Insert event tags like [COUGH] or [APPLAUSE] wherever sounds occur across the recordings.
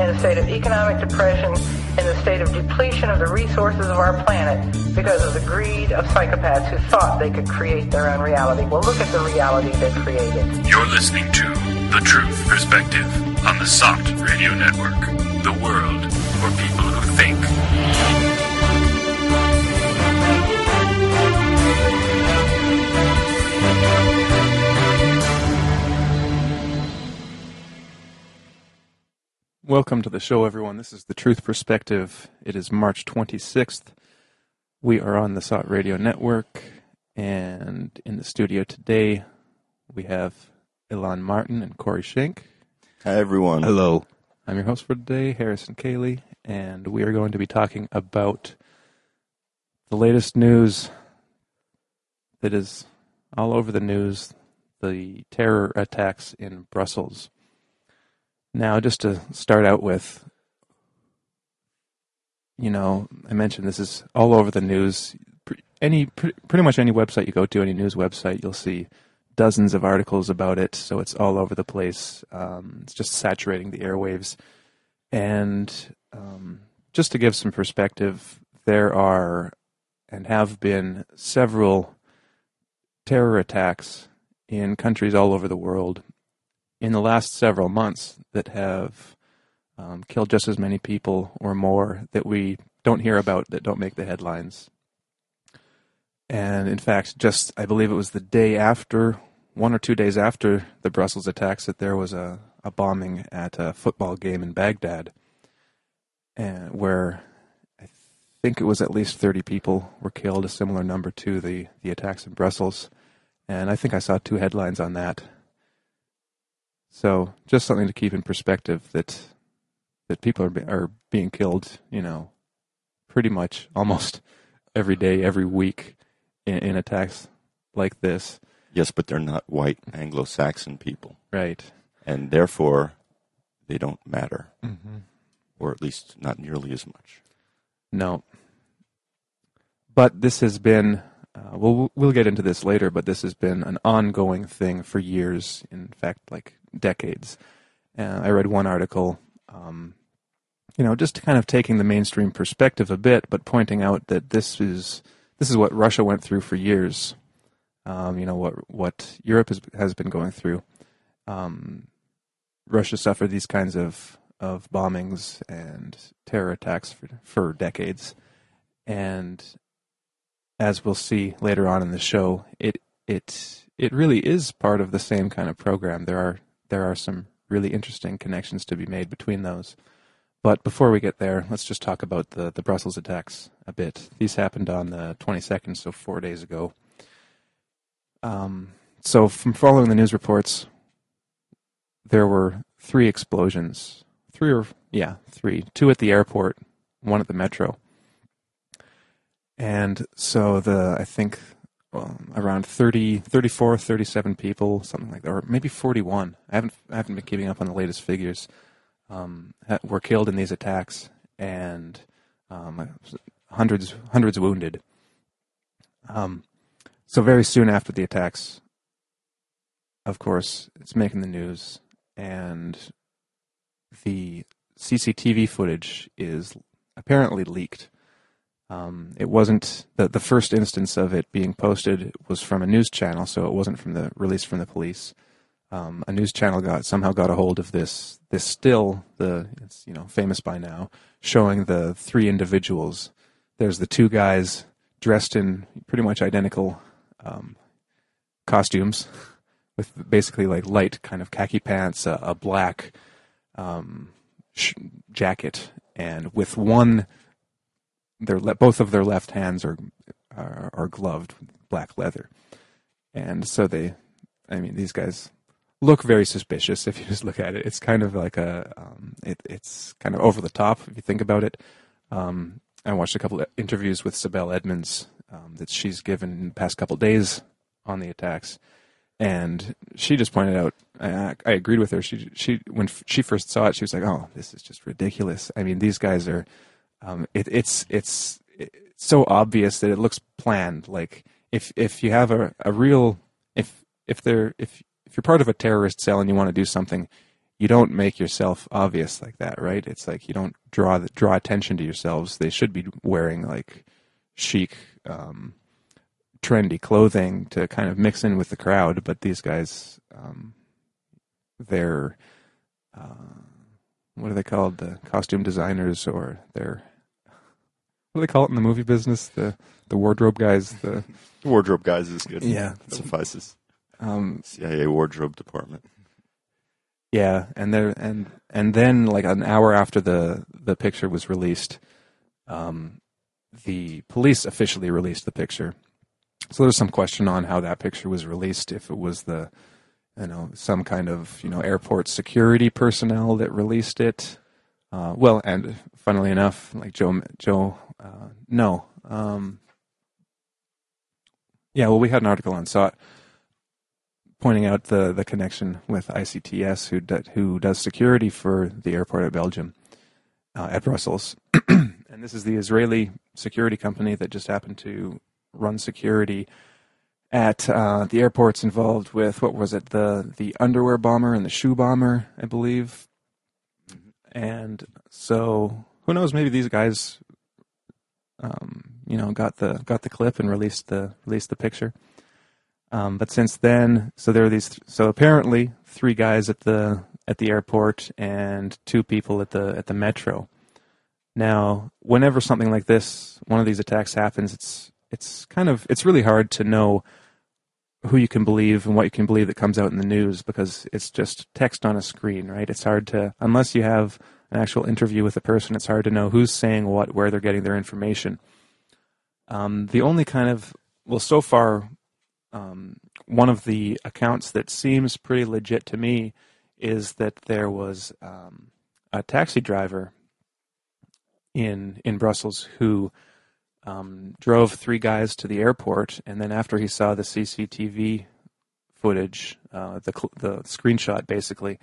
in a state of economic depression, in a state of depletion of the resources of our planet because of the greed of psychopaths who thought they could create their own reality. Well, look at the reality they created. You're listening to The Truth Perspective on the SOTT Radio Network, the world for people who think. Welcome to the show, everyone. This is The Truth Perspective. It is March 26th. We are on the SOTT Radio Network, and in the studio today, we have Elan Martin and Corey Schink. Hi, everyone. Hello. I'm your host for today, Harrison Koehli, and we are going to be talking about the latest news that is all over the news the terror attacks in Brussels. Now, just to start out with, you know, I mentioned this is all over the news. Any pretty much any website you go to, any news website, you'll see dozens of articles about it. So it's all over the place. Um, it's just saturating the airwaves. And um, just to give some perspective, there are and have been several terror attacks in countries all over the world in the last several months that have um, killed just as many people or more that we don't hear about that don't make the headlines. And in fact, just I believe it was the day after, one or two days after the Brussels attacks, that there was a, a bombing at a football game in Baghdad, and where I think it was at least 30 people were killed, a similar number to the, the attacks in Brussels. And I think I saw two headlines on that so just something to keep in perspective that that people are are being killed, you know, pretty much almost every day, every week in, in attacks like this. Yes, but they're not white Anglo-Saxon people, right? And therefore, they don't matter, mm-hmm. or at least not nearly as much. No. But this has been uh, well, we'll get into this later, but this has been an ongoing thing for years. In fact, like decades. Uh, I read one article, um, you know, just kind of taking the mainstream perspective a bit, but pointing out that this is this is what Russia went through for years. Um, you know what what Europe has has been going through. Um, Russia suffered these kinds of of bombings and terror attacks for for decades, and as we'll see later on in the show, it it it really is part of the same kind of program. There are there are some really interesting connections to be made between those. But before we get there, let's just talk about the, the Brussels attacks a bit. These happened on the 22nd, so four days ago. Um, so, from following the news reports, there were three explosions. Three or, yeah, three. Two at the airport, one at the metro. And so the, I think um, around 30, 34, 37 people, something like that, or maybe 41. I haven't, I haven't been keeping up on the latest figures. Um, were killed in these attacks, and um, hundreds, hundreds wounded. Um, so very soon after the attacks, of course, it's making the news, and the CCTV footage is apparently leaked um, it wasn't the the first instance of it being posted was from a news channel, so it wasn't from the release from the police. Um, a news channel got somehow got a hold of this this still the it's you know famous by now showing the three individuals. There's the two guys dressed in pretty much identical um, costumes with basically like light kind of khaki pants, a, a black um, sh- jacket, and with one their le- both of their left hands are, are are gloved with black leather, and so they, I mean, these guys look very suspicious [LAUGHS] if you just look at it. It's kind of like a, um, it, it's kind of over the top if you think about it. Um, I watched a couple of interviews with Sibel Edmonds um, that she's given in the past couple days on the attacks, and she just pointed out. I, I agreed with her. She she when she first saw it, she was like, "Oh, this is just ridiculous." I mean, these guys are um, it, it's it's it's so obvious that it looks planned. Like if if you have a, a real if if there if if you're part of a terrorist cell and you want to do something, you don't make yourself obvious like that, right? It's like you don't draw the, draw attention to yourselves. They should be wearing like chic, um, trendy clothing to kind of mix in with the crowd. But these guys, um, they're uh, what are they called? The costume designers, or they're what do they call it in the movie business? The the wardrobe guys. The [LAUGHS] Wardrobe guys is good. Yeah. That suffices. um, CIA wardrobe department. Yeah, and there and and then like an hour after the the picture was released, um, the police officially released the picture. So there's some question on how that picture was released. If it was the, you know, some kind of you know airport security personnel that released it. Uh, well, and funnily enough, like Joe Joe, uh, no, um, yeah, well, we had an article on SOTT pointing out the, the connection with ICTS, who do, who does security for the airport at Belgium, uh, at Brussels, [CLEARS THROAT] and this is the Israeli security company that just happened to run security at uh, the airports involved with what was it the the underwear bomber and the shoe bomber, I believe, and so who knows? Maybe these guys, um, you know, got the got the clip and released the released the picture. Um, but since then, so there are these. So apparently, three guys at the at the airport and two people at the at the metro. Now, whenever something like this, one of these attacks happens, it's it's kind of it's really hard to know who you can believe and what you can believe that comes out in the news because it's just text on a screen, right? It's hard to unless you have an actual interview with a person, it's hard to know who's saying what, where they're getting their information. Um, the only kind of well, so far, um, one of the accounts that seems pretty legit to me is that there was um, a taxi driver in in Brussels who um, drove three guys to the airport, and then after he saw the CCTV footage, uh, the the screenshot basically,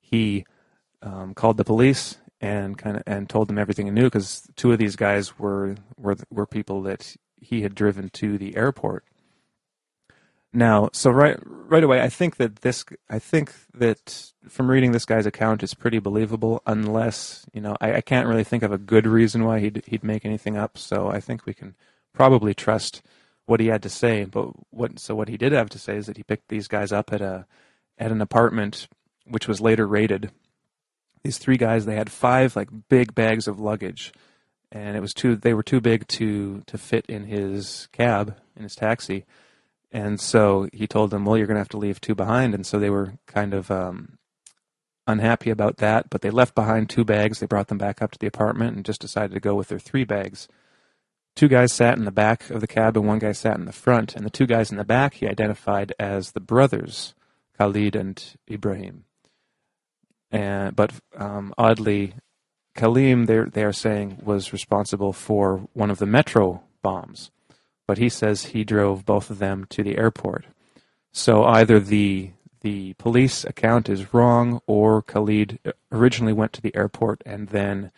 he um, called the police and kind of and told them everything he knew because two of these guys were were were people that he had driven to the airport. Now, so right right away, I think that this I think that from reading this guy's account, it's pretty believable. Unless you know, I, I can't really think of a good reason why he'd he'd make anything up. So I think we can probably trust what he had to say. But what so what he did have to say is that he picked these guys up at a at an apartment, which was later raided. These three guys, they had five like big bags of luggage, and it was too they were too big to to fit in his cab in his taxi. And so he told them, "Well, you're going to have to leave two behind." And so they were kind of um, unhappy about that, but they left behind two bags. They brought them back up to the apartment and just decided to go with their three bags. Two guys sat in the back of the cab, and one guy sat in the front. And the two guys in the back he identified as the brothers, Khalid and Ibrahim. And but um, oddly, Khalid they they are saying was responsible for one of the metro bombs but he says he drove both of them to the airport. So either the the police account is wrong, or Khalid originally went to the airport and then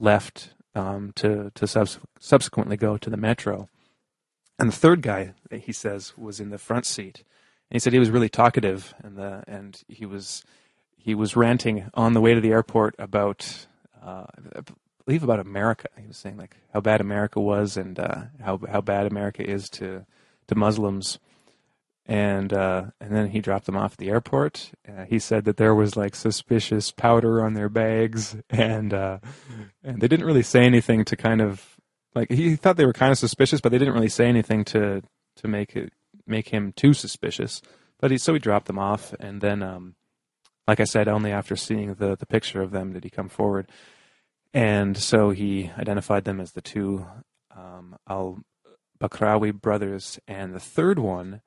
left um, to to subs- subsequently go to the metro. And the third guy, he says, was in the front seat, and he said he was really talkative, and the and he was he was ranting on the way to the airport about uh, believe about America. He was saying like how bad America was and uh, how how bad America is to to Muslims, and uh, and then he dropped them off at the airport. Uh, he said that there was like suspicious powder on their bags, [LAUGHS] and uh, and they didn't really say anything to kind of like he thought they were kind of suspicious, but they didn't really say anything to to make it make him too suspicious. But he so he dropped them off, and then. Um, like I said, only after seeing the, the picture of them did he come forward. And so he identified them as the two um, Al Bakraoui brothers. And the third one,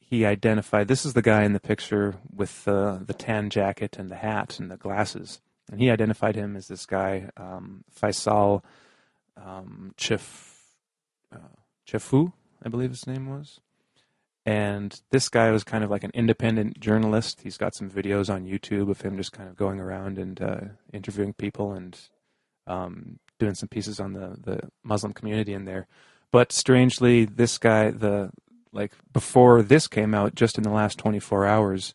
he identified this is the guy in the picture with the, the tan jacket and the hat and the glasses. And he identified him as this guy, um, Faisal um, Chef, uh, Cheffou, I believe his name was. And this guy was kind of like an independent journalist. He's got some videos on YouTube of him just kind of going around and uh, interviewing people and um, doing some pieces on the, the Muslim community in there. But strangely, this guy, the like before this came out, just in the last 24 hours,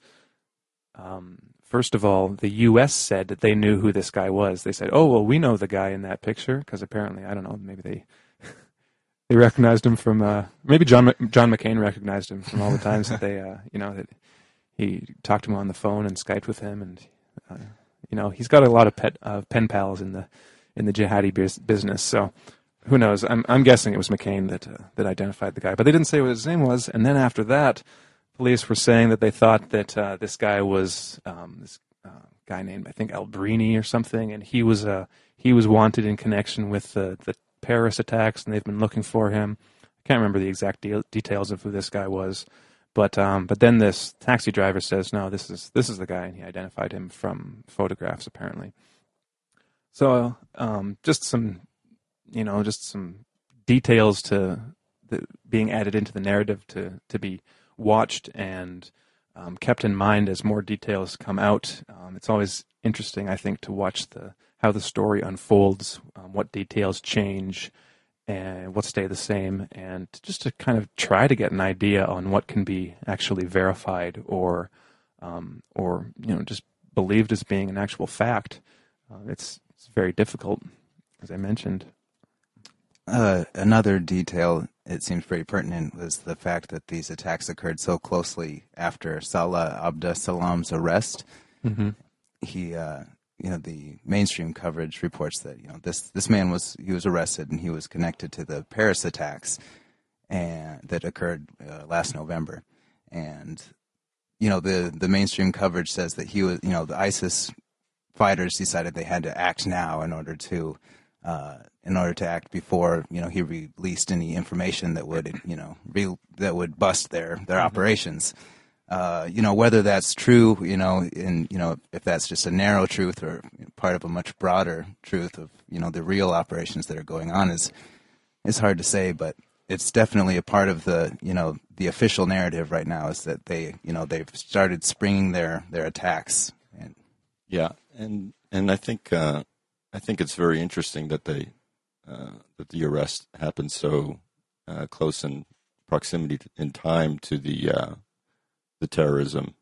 um, first of all, the U.S. said that they knew who this guy was. They said, "Oh, well, we know the guy in that picture," because apparently, I don't know, maybe they they recognized him from uh, maybe John John McCain recognized him from all the times that they, uh, you know, that he talked to him on the phone and skyped with him, and uh, you know, he's got a lot of pet uh, pen pals in the in the jihadi business, so who knows? I'm I'm guessing it was McCain that uh, that identified the guy, but they didn't say what his name was. And then after that, police were saying that they thought that uh, this guy was um, this guy named I think Abrini or something, and he was uh, he was wanted in connection with the the Paris attacks, and they've been looking for him. I can't remember the exact de- details of who this guy was, but um, but then this taxi driver says, no, this is this is the guy, and he identified him from photographs apparently. So um, just some you know, just some details to the, being added into the narrative to to be watched and um, kept in mind as more details come out. Um, it's always interesting, I think, to watch the how the story unfolds, um, what details change, and what stay the same, and just to kind of try to get an idea on what can be actually verified or um, or you know just believed as being an actual fact. Uh, it's it's very difficult, as I mentioned. Uh, another detail it seems pretty pertinent was the fact that these attacks occurred so closely after Salah Abdeslam's arrest. Mm-hmm. He, uh, you know, the mainstream coverage reports that you know this this man was he was arrested and he was connected to the Paris attacks, and that occurred uh, last November, and you know the the mainstream coverage says that he was you know the ISIS fighters decided they had to act now in order to uh, in order to act before you know he released any information that would you know re- that would bust their their operations. Uh, you know whether that's true, you know, in you know if that's just a narrow truth or part of a much broader truth of you know the real operations that are going on is is hard to say, but it's definitely a part of the you know the official narrative right now is that they you know they've started springing their their attacks. And Yeah, and and I think uh, I think it's very interesting that they uh, that the arrest happened so uh, close in proximity to, in time to the uh, the terrorism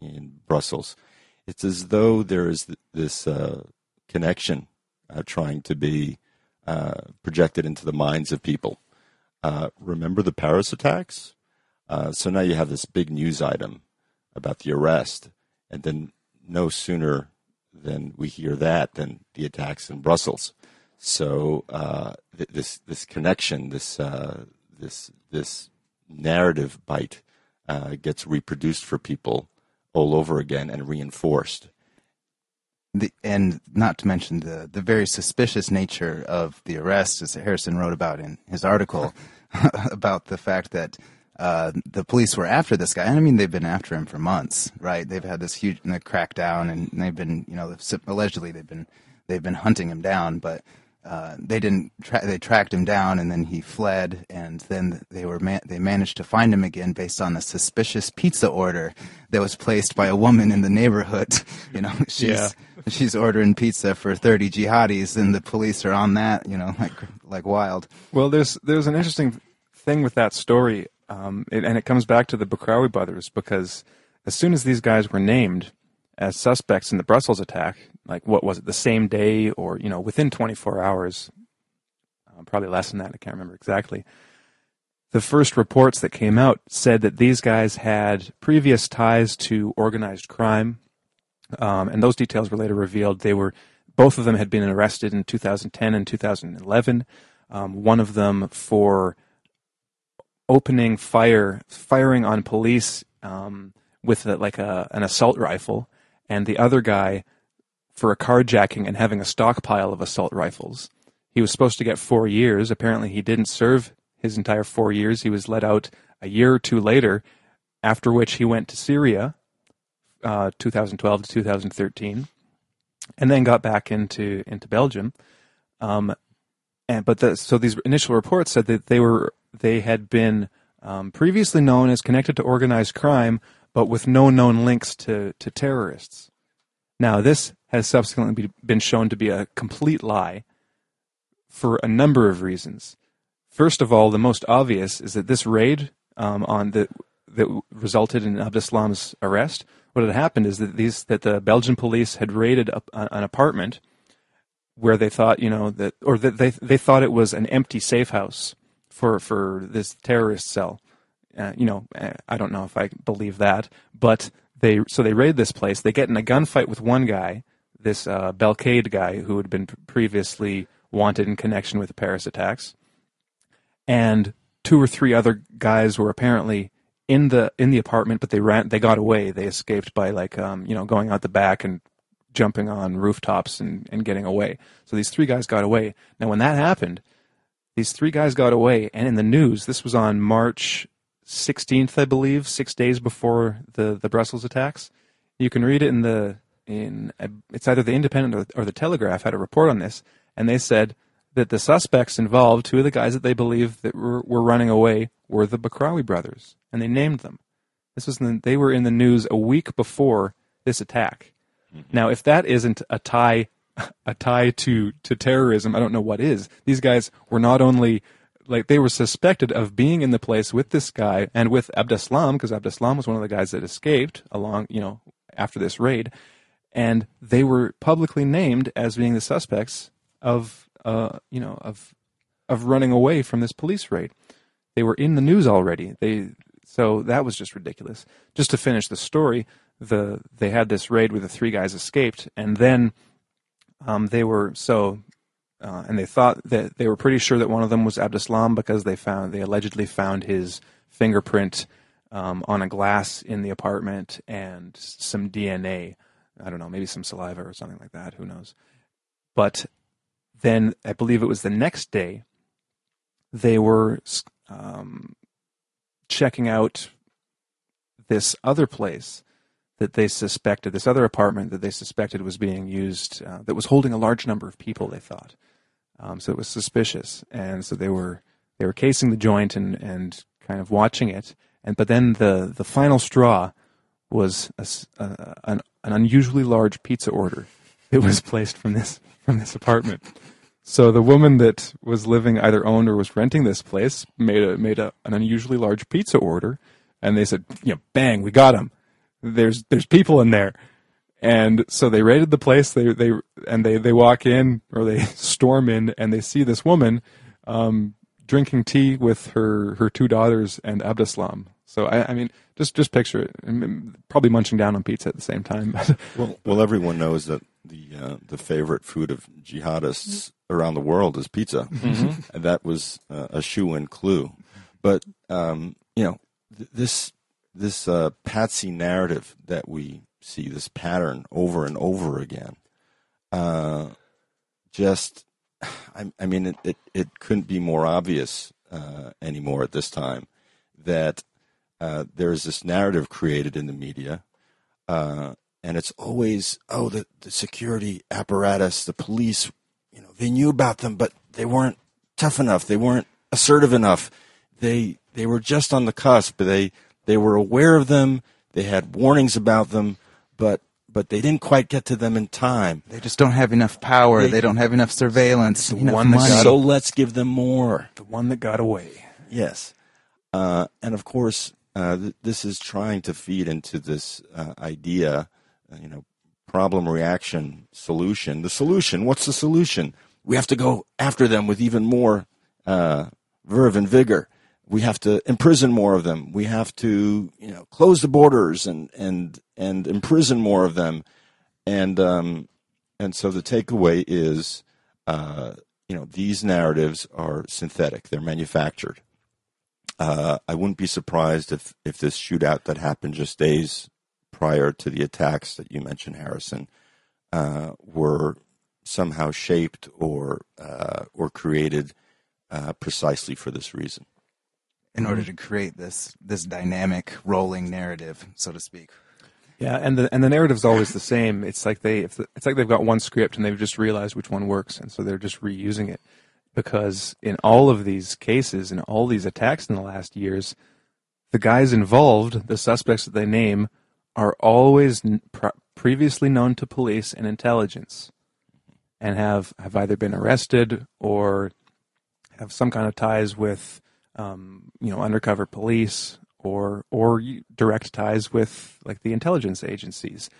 in Brussels. It's as though there is this uh, connection uh, trying to be uh, projected into the minds of people. Uh, remember the Paris attacks? Uh, so now you have this big news item about the arrest, and then no sooner than we hear that than the attacks in Brussels. So uh, th- this this connection, this this this narrative bite, uh, gets reproduced for people all over again and reinforced. the, and not to mention the the very suspicious nature of the arrest, as Harrison wrote about in his article [LAUGHS] about the fact that uh, the police were after this guy. And I mean, they've been after him for months, right? They've had this huge crackdown, and they've been, you know, allegedly they've been they've been hunting him down, but. Uh, they didn't. Tra- they tracked him down, and then he fled. And then they were man- they managed to find him again based on a suspicious pizza order that was placed by a woman in the neighborhood. [LAUGHS] You know, she's Yeah. she's ordering pizza for thirty jihadis, and the police are on that. You know, [LAUGHS] like like wild. Well, there's there's an interesting thing with that story, um, it, and it comes back to the Bakraoui brothers because as soon as these guys were named as suspects in the Brussels attack, like what was it, the same day or you know within 24 hours, uh, probably less than that, I can't remember exactly. The first reports that came out said that these guys had previous ties to organized crime, um, and those details were later revealed. They were both of them had been arrested in 2010 and 2011. Um, one of them for opening fire, firing on police um, with a, like a, an assault rifle, and the other guy for a carjacking and having a stockpile of assault rifles. He was supposed to get four years. Apparently, he didn't serve his entire four years. He was let out a year or two later, after which he went to Syria, uh, 2012 to 2013, and then got back into into Belgium. Um, and but the, so these initial reports said that they were they had been um, previously known as connected to organized crime, but with no known links to to terrorists. Now this has subsequently been shown to be a complete lie for a number of reasons. First of all, the most obvious is that this raid um, on the that resulted in Abdeslam's arrest. What had happened is that these that the Belgian police had raided a, an apartment where they thought you know that or that they they thought it was an empty safe house for for this terrorist cell. Uh, you know, uh, I don't know if I believe that, but they so they raid this place. They get in a gunfight with one guy, this uh, Belkaid guy who had been previously wanted in connection with the Paris attacks, and two or three other guys were apparently in the in the apartment, but they ran. They got away. They escaped by like um, you know going out the back and jumping on rooftops and, and getting away. So these three guys got away. Now when that happened, these three guys got away, and in the news, this was on March 16th, I believe, six days before the, the Brussels attacks. You can read it in the in it's either the Independent or, or the Telegraph had a report on this, and they said that the suspects involved, two of the guys that they believe that were, were running away, were the Bakraoui brothers, and they named them. This was the, they were in the news a week before this attack. Mm-hmm. Now, if that isn't a tie [LAUGHS] a tie to to terrorism, I don't know what is. These guys were not only like they were suspected of being in the place with this guy and with Abdeslam because Abdeslam was one of the guys that escaped along, you know, after this raid, and they were publicly named as being the suspects of, uh, you know, of of running away from this police raid. They were in the news already. They so that was just ridiculous. Just to finish the story, the they had this raid where the three guys escaped, and then um, they were so uh, and they thought that they were pretty sure that one of them was Abdeslam because they found they allegedly found his fingerprint um, on a glass in the apartment and some DNA. I don't know, maybe some saliva or something like that. Who knows? But then I believe it was the next day they were um, checking out this other place that they suspected, this other apartment that they suspected was being used, uh, that was holding a large number of people, they thought. Um, so it was suspicious, and so they were they were casing the joint and, and kind of watching it. And but then the the final straw was a, a, an, an unusually large pizza order that was placed from this from this apartment. So the woman that was living either owned or was renting this place made a made a, an unusually large pizza order, and they said, you know, bang, we got him. There's there's people in there. And so they raided the place. They they and they they walk in or they [LAUGHS] storm in and they see this woman um, drinking tea with her her two daughters and Abdeslam. So I, I mean, just just picture it. Probably munching down on pizza at the same time. [LAUGHS] well, well, everyone knows that the uh, the favorite food of jihadists around the world is pizza, mm-hmm. [LAUGHS] and that was uh, a shoe-in clue. But um, you know, th- this this uh, patsy narrative that we see this pattern over and over again. Uh, just, [SIGHS] I, I mean, it, it, it, couldn't be more obvious uh, anymore at this time that uh, there is this narrative created in the media, uh, and it's always, oh, the, the security apparatus, the police, you know, they knew about them, but they weren't tough enough. They weren't assertive enough. They they were just on the cusp. They they were aware of them. They had warnings about them, but but they didn't quite get to them in time. They just don't have enough power. They, they don't have enough surveillance. The enough one that got, so let's give them more. The one that got away. Yes, uh, and of course, uh, th- this is trying to feed into this uh, idea, uh, you know, problem reaction solution. The solution. What's the solution? We have to go after them with even more uh, verve and vigor we have to imprison more of them. We have to, you know, close the borders and and and imprison more of them. And um, and so the takeaway is, uh, you know, these narratives are synthetic. They're manufactured. Uh, I wouldn't be surprised if if this shootout that happened just days prior to the attacks that you mentioned, Harrison, uh, were somehow shaped or uh, or created uh, precisely for this reason in order mm-hmm. to create this this dynamic rolling narrative, so to speak. Yeah, and the and the narrative's always the same. It's like they the, it's like they've got one script and they've just realized which one works, and so they're just reusing it. Because in all of these cases, in all these attacks in the last years, the guys involved, the suspects that they name, are always previously known to police and intelligence, and have have either been arrested or have some kind of ties with um, you know, undercover police or or direct ties with like the intelligence agencies.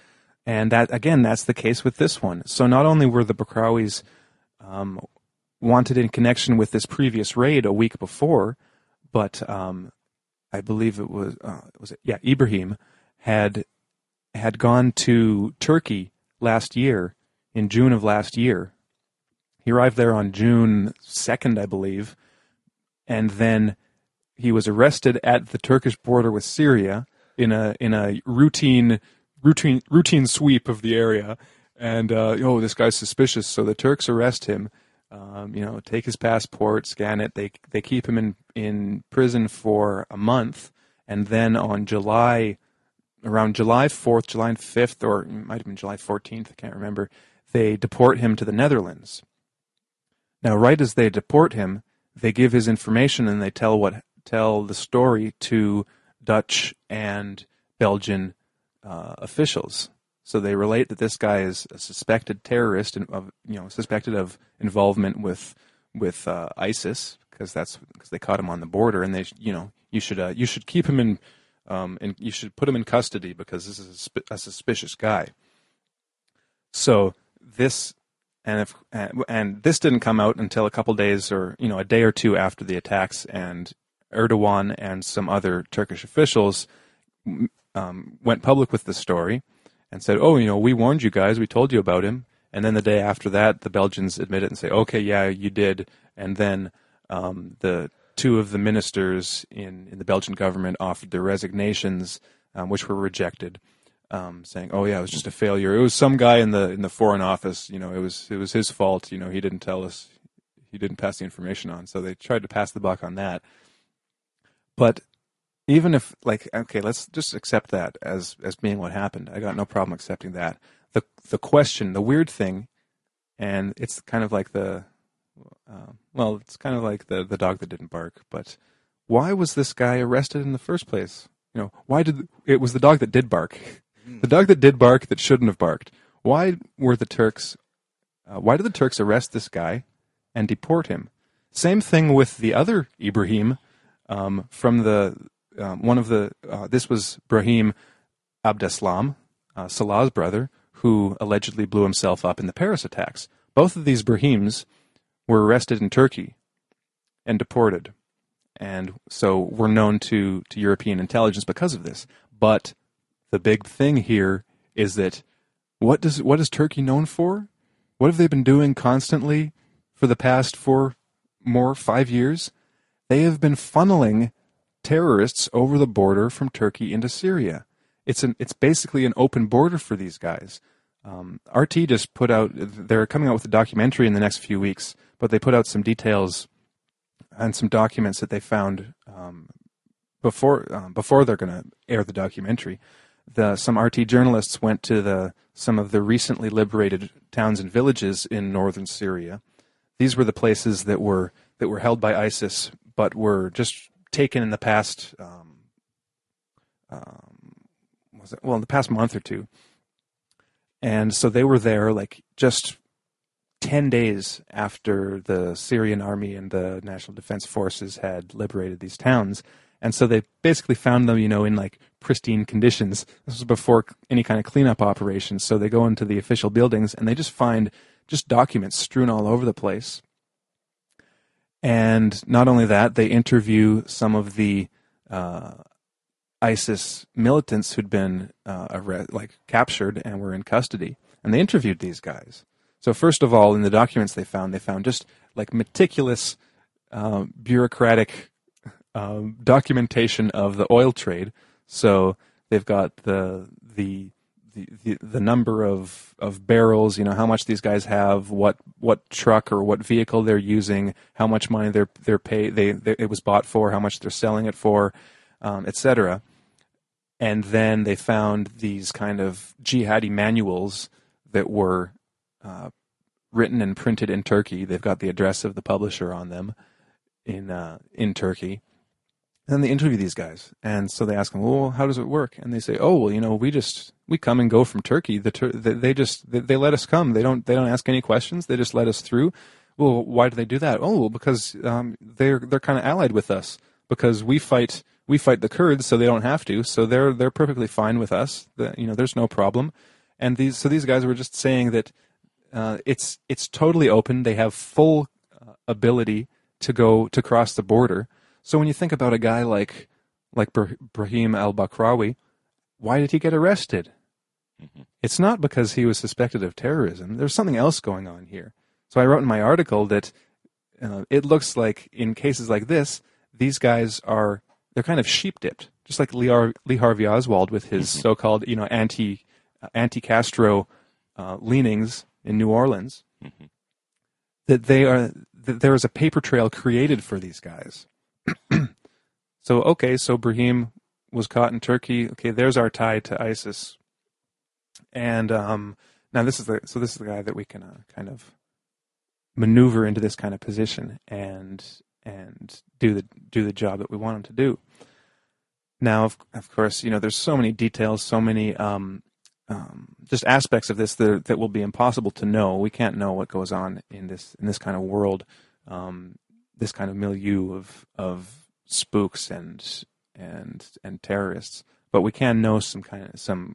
And that again, that's the case with this one. So not only were the Bakraouis um, wanted in connection with this previous raid a week before, but um, I believe it was uh, was it yeah Ibrahim had had gone to Turkey last year in June of last year. He arrived there on June second, I believe, and then he was arrested at the Turkish border with Syria in a in a routine routine routine sweep of the area. And uh, oh, this guy's suspicious, so the Turks arrest him. Um, you know, take his passport, scan it. They they keep him in in prison for a month, and then on July, around July fourth, July fifth, or it might have been July fourteenth, I can't remember. They deport him to the Netherlands. Now, right as they deport him, they give his information and they tell what tell the story to Dutch and Belgian uh, officials. So they relate that this guy is a suspected terrorist and of you know suspected of involvement with with uh, ISIS because that's because they caught him on the border and they you know you should uh, you should keep him in um, and you should put him in custody because this is a, a suspicious guy. So this and if and this didn't come out until a couple days or you know a day or two after the attacks and Erdogan and some other Turkish officials um, went public with the story and said, "Oh, you know, we warned you guys. We told you about him." And then the day after that, the Belgians admit it and say, "Okay, yeah, you did." And then um, the two of the ministers in, in the Belgian government offered their resignations, um, which were rejected, um, saying, "Oh yeah, it was just a failure. It was some guy in the in the foreign office. You know, it was it was his fault. You know, he didn't tell us. He didn't pass the information on. So they tried to pass the buck on that. But even if like okay, let's just accept that as as being what happened. I got no problem accepting that. The the question, the weird thing, and it's kind of like the uh, well, it's kind of like the the dog that didn't bark. But why was this guy arrested in the first place? You know, why did it was the dog that did bark. [LAUGHS] the dog that did bark that shouldn't have barked. Why were the Turks? Uh, why did the Turks arrest this guy and deport him? Same thing with the other Ibrahim um, from the um, one of the uh, this was Brahim Abdeslam, uh, Salah's brother, who allegedly blew himself up in the Paris attacks. Both of these Brahims were arrested in Turkey and deported, and so were known to to European intelligence because of this. But the big thing here is that what does what is Turkey known for? What have they been doing constantly for the past four more five years? They have been funneling terrorists over the border from Turkey into Syria. It's an it's basically an open border for these guys. Um, RT just put out they're coming out with a documentary in the next few weeks, but they put out some details and some documents that they found um, before um, before they're going to air the documentary. The, some RT journalists went to the some of the recently liberated towns and villages in northern Syria. These were the places that were that were held by ISIS, but were just taken in the past um, um, was it well in the past month or two, and so they were there like just ten days after the Syrian army and the National Defense Forces had liberated these towns. And so they basically found them, you know, in like pristine conditions. This was before any kind of cleanup operations. So they go into the official buildings and they just find just documents strewn all over the place. And not only that, they interview some of the uh, ISIS militants who'd been uh, arrest, like captured and were in custody, and they interviewed these guys. So first of all, in the documents they found, they found just like meticulous uh, bureaucratic um, documentation of the oil trade. So they've got the the the, the, number of, of barrels, you know, how much these guys have, what what truck or what vehicle they're using, how much money they're they're pay they, they it was bought for, how much they're selling it for, um, etc. And then they found these kind of jihadi manuals that were uh, written and printed in Turkey. They've got the address of the publisher on them in uh, in Turkey and then they interview these guys, and so they ask them, "Well, how does it work?" And they say, "Oh, well, you know, we just we come and go from Turkey. The Tur- they, they just they, they, let us come. They don't they don't ask any questions. They just let us through. Well, why do they do that? Oh, well, because um, they're they're kind of allied with us because we fight we fight the Kurds, so they don't have to. So they're they're perfectly fine with us. The, you know, there's no problem. And these so these guys were just saying that uh, it's it's totally open. They have full uh, ability to go to cross the border. So when you think about a guy like like Brahim al Bakraoui, why did he get arrested? Mm-hmm. It's not because he was suspected of terrorism. There's something else going on here. So I wrote in my article that uh, it looks like in cases like this, these guys are they're kind of sheep dipped, just like Lee, Ar- Lee Harvey Oswald with his mm-hmm. so-called you know anti uh, anti Castro uh, leanings in New Orleans. Mm-hmm. That they are that there is a paper trail created for these guys. [CLEARS THROAT] so okay, so Brahim was caught in Turkey. Okay, there's our tie to ISIS. And um, now this is the so this is the guy that we can uh, kind of maneuver into this kind of position and and do the do the job that we want him to do. Now, of, of course, you know there's so many details, so many um, um, just aspects of this that, that will be impossible to know. We can't know what goes on in this in this kind of world, um, this kind of milieu of of spooks and and and terrorists. But we can know some kind of some.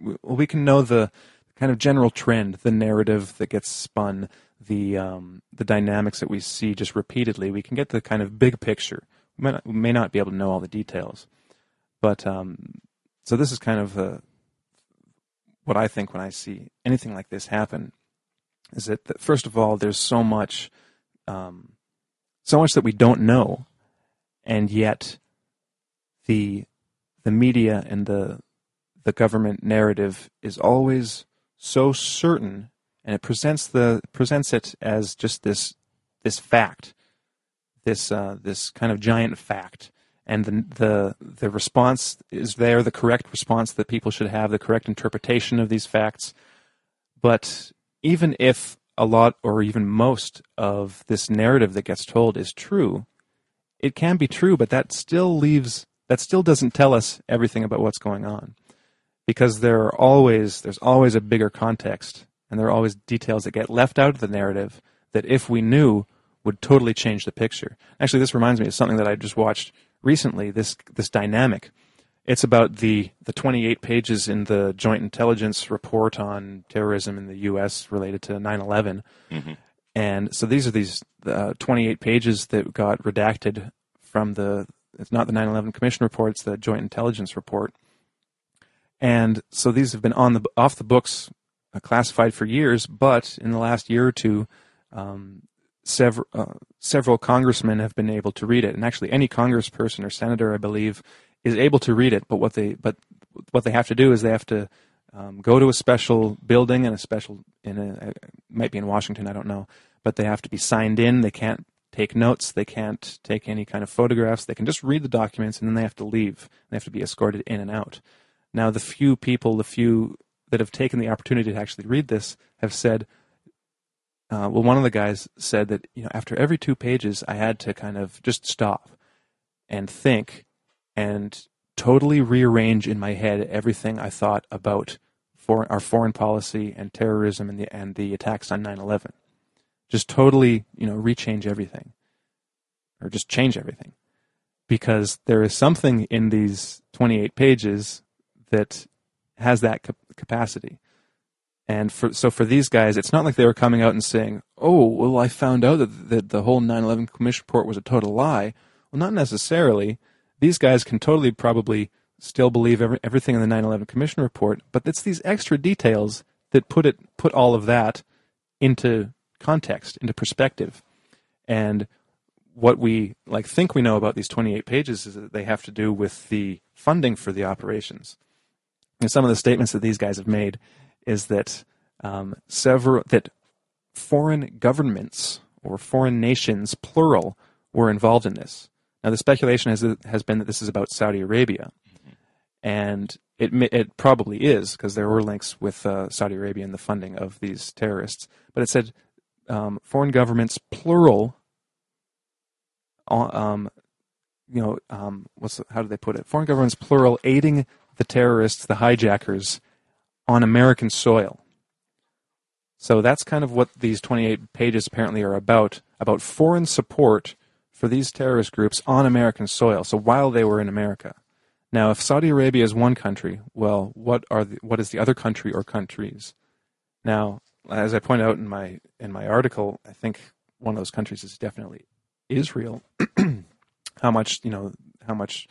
Well, we can know the kind of general trend, the narrative that gets spun, the um, the dynamics that we see just repeatedly. We can get the kind of big picture. We may not, we may not be able to know all the details, but um, so this is kind of uh, what I think when I see anything like this happen. Is that, that first of all, there's so much, um, so much that we don't know and yet the the media and the the government narrative is always so certain and it presents the presents it as just this this fact this uh, this kind of giant fact and the, the the response is there the correct response that people should have the correct interpretation of these facts. But even if a lot or even most of this narrative that gets told is true it can be true, but that still leaves that still doesn't tell us everything about what's going on. Because there are always there's always a bigger context and there are always details that get left out of the narrative that if we knew would totally change the picture. Actually this reminds me of something that I just watched recently, this this dynamic. It's about the, the 28 pages in the Joint Intelligence Report on terrorism in the U.S. related to 9 11. Mm-hmm. And so these are these uh, 28 pages that got redacted from the, it's not the 9 11 Commission report, it's the Joint Intelligence Report. And so these have been on the off the books, uh, classified for years, but in the last year or two, um, several uh, several congressmen have been able to read it, and actually any congressperson or senator, I believe, is able to read it. But what they but what they have to do is they have to um, go to a special building and a special in a it might be in Washington, I don't know, but they have to be signed in. They can't take notes. They can't take any kind of photographs. They can just read the documents and then they have to leave. They have to be escorted in and out. Now, the few people, the few that have taken the opportunity to actually read this, have said, uh, well, one of the guys said that you know after every two pages, I had to kind of just stop and think and totally rearrange in my head everything I thought about for our foreign policy and terrorism and the and the attacks on 9/11. Just totally, you know, rechange everything or just change everything because there is something in these 28 pages that has that capacity. And for, so for these guys, it's not like they were coming out and saying, "Oh, well, I found out that, that the whole 9/11 Commission report was a total lie." Well, not necessarily these guys can totally probably still believe every, everything in the 9/11 Commission report, but it's these extra details that put it put all of that into context, into perspective. And what we like think we know about these 28 pages is that they have to do with the funding for the operations. And some of the statements that these guys have made is that um, several that foreign governments or foreign nations, plural, were involved in this. Now, the speculation has has been that this is about Saudi Arabia, and it it probably is because there were links with uh, Saudi Arabia in the funding of these terrorists. But it said um, foreign governments, plural. Uh, um, you know, um, what's the, how do they put it? Foreign governments, plural, aiding the terrorists, the hijackers, on American soil. So that's kind of what these 28 pages apparently are about about foreign support for these terrorist groups on American soil. So while they were in America. Now, if Saudi Arabia is one country, well, what are the, what is the other country or countries? Now, as I point out in my in my article, I think one of those countries is definitely Israel. [CLEARS THROAT] how much you know? How much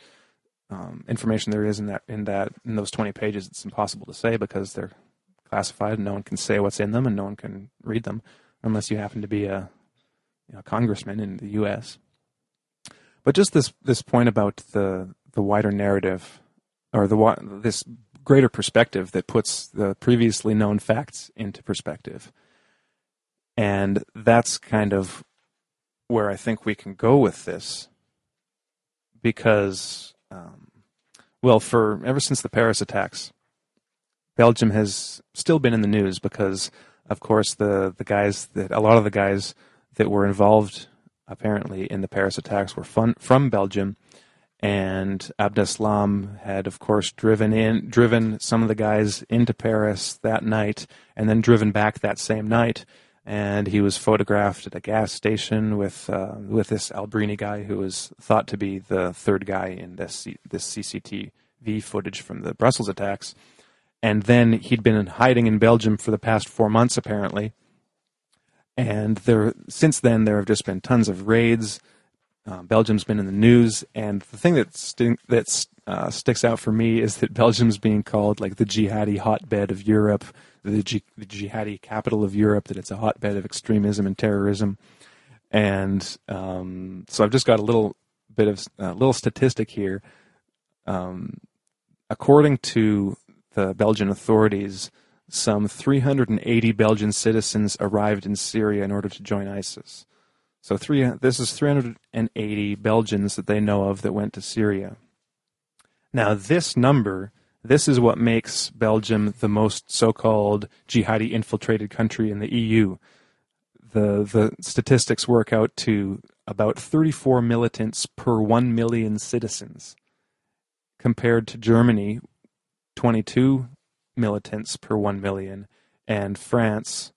um, information there is in that in that in those 20 pages? It's impossible to say because they're classified. and No one can say what's in them, and no one can read them unless you happen to be a you know, congressman in the U.S. But just this this point about the the wider narrative, or the this greater perspective that puts the previously known facts into perspective, and that's kind of where I think we can go with this, because, um, well, for ever since the Paris attacks, Belgium has still been in the news because, of course, the, the guys that a lot of the guys that were involved apparently in the Paris attacks were fun, from Belgium, and Abdeslam had, of course, driven in driven some of the guys into Paris that night, and then driven back that same night. And he was photographed at a gas station with uh, with this Abrini guy, who was thought to be the third guy in this this CCTV footage from the Brussels attacks and then he'd been in hiding in Belgium for the past four months apparently. And there, since then, there have just been tons of raids. Uh, Belgium's been in the news, and the thing that that uh, sticks out for me is that [LAUGHS] Belgium's being called like the jihadi hotbed of Europe, the, G- the jihadi capital of Europe. That it's a hotbed of extremism and terrorism. And um, so I've just got a little bit of a uh, little statistic here. Um, according to the Belgian authorities, some 380 Belgian citizens arrived in Syria in order to join ISIS. So three, this is 380 Belgians that they know of that went to Syria. Now, this number, this is what makes Belgium the most so-called jihadi infiltrated country in the EU. The the statistics work out to about 34 militants per 1 million citizens, compared to Germany, 22 militants per 1 million, and France,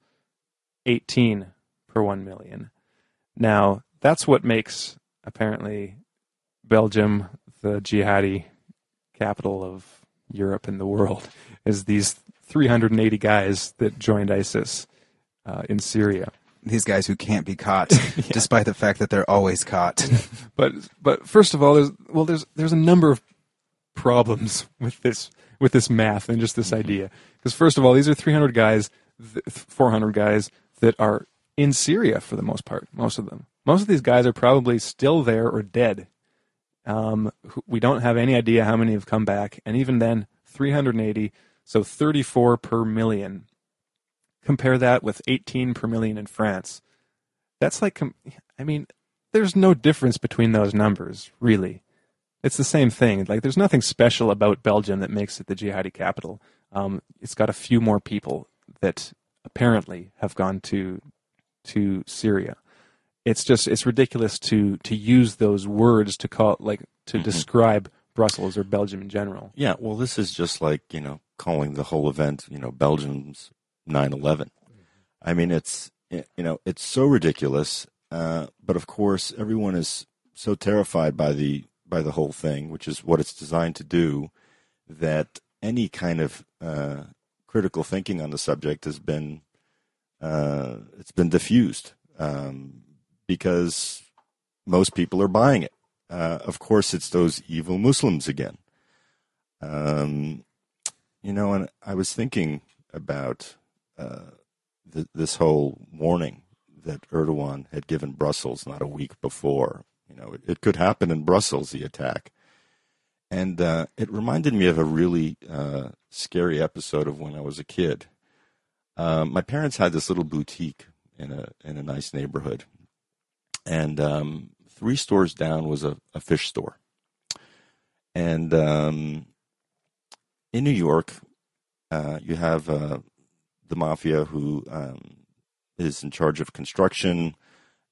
18 per 1 million. Now, that's what makes, apparently, Belgium the jihadi capital of Europe and the world, [LAUGHS] is these 380 guys that joined ISIS uh, in Syria. These guys who can't be caught, [LAUGHS] yeah. despite the fact that they're always caught. [LAUGHS] but but first of all, there's well, there's there's a number of problems with this with this math and just this mm-hmm. idea. Because first of all, these are 300 guys, 400 guys that are in Syria for the most part. Most of them. Most of these guys are probably still there or dead. Um, we don't have any idea how many have come back, and even then, 380, so 34 per million. Compare that with 18 per million in France. That's like, I mean, there's no difference between those numbers, really it's the same thing. Like, there's nothing special about Belgium that makes it the jihadi capital. Um, it's got a few more people that apparently have gone to to Syria. It's just it's ridiculous to to use those words to call like to mm-hmm. describe Brussels or Belgium in general. Yeah, well, this is just like you know calling the whole event you know Belgium's 9/11. I mean, it's you know it's so ridiculous. Uh, but of course, everyone is so terrified by the by the whole thing, which is what it's designed to do, that any kind of uh, critical thinking on the subject has been uh, it's been diffused um, because most people are buying it. Uh, of course, it's those evil Muslims again. Um, you know, and I was thinking about uh, th- this whole warning that Erdogan had given Brussels not a week before you know, it, it could happen in Brussels, the attack. And uh, it reminded me of a really uh, scary episode of when I was a kid. Uh, my parents had this little boutique in a in a nice neighborhood, and um, three stores down was a, a fish store. And um, in New York, uh, you have uh, the mafia who um, is in charge of construction,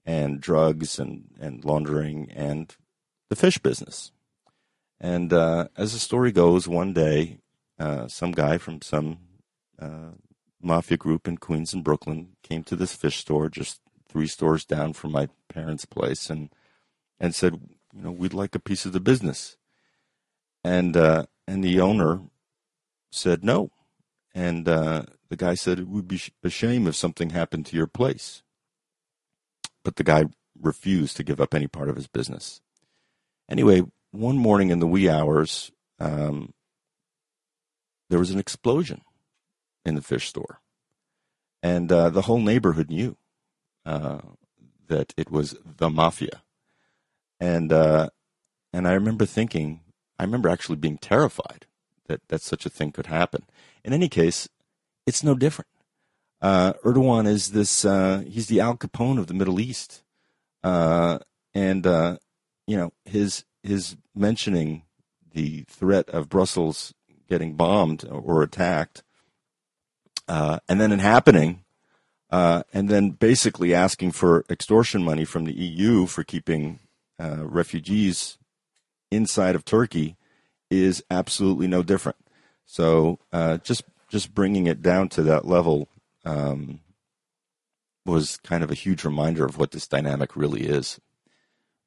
and drugs and, and laundering and the fish business. And uh, as the story goes, one day, uh, some guy from some uh, mafia group in Queens and Brooklyn came to this fish store just three stores down from my parents' place and and said, you know, we'd like a piece of the business. And uh, and the owner said no. And uh, the guy said it would be a shame if something happened to your place. But the guy refused to give up any part of his business. Anyway, one morning in the wee hours, um, there was an explosion in the fish store. And uh, the whole neighborhood knew uh, that it was the mafia. And, uh, and I remember thinking, I remember actually being terrified that, that such a thing could happen. In any case, it's no different. Uh, Erdogan is this, uh, he's the Al Capone of the Middle East. Uh, and, uh, you know, his, his mentioning the threat of Brussels getting bombed or attacked, uh, and then it happening, uh, and then basically asking for extortion money from the EU for keeping refugees inside of Turkey is absolutely no different. So just just bringing it down to that level um, was kind of a huge reminder of what this dynamic really is.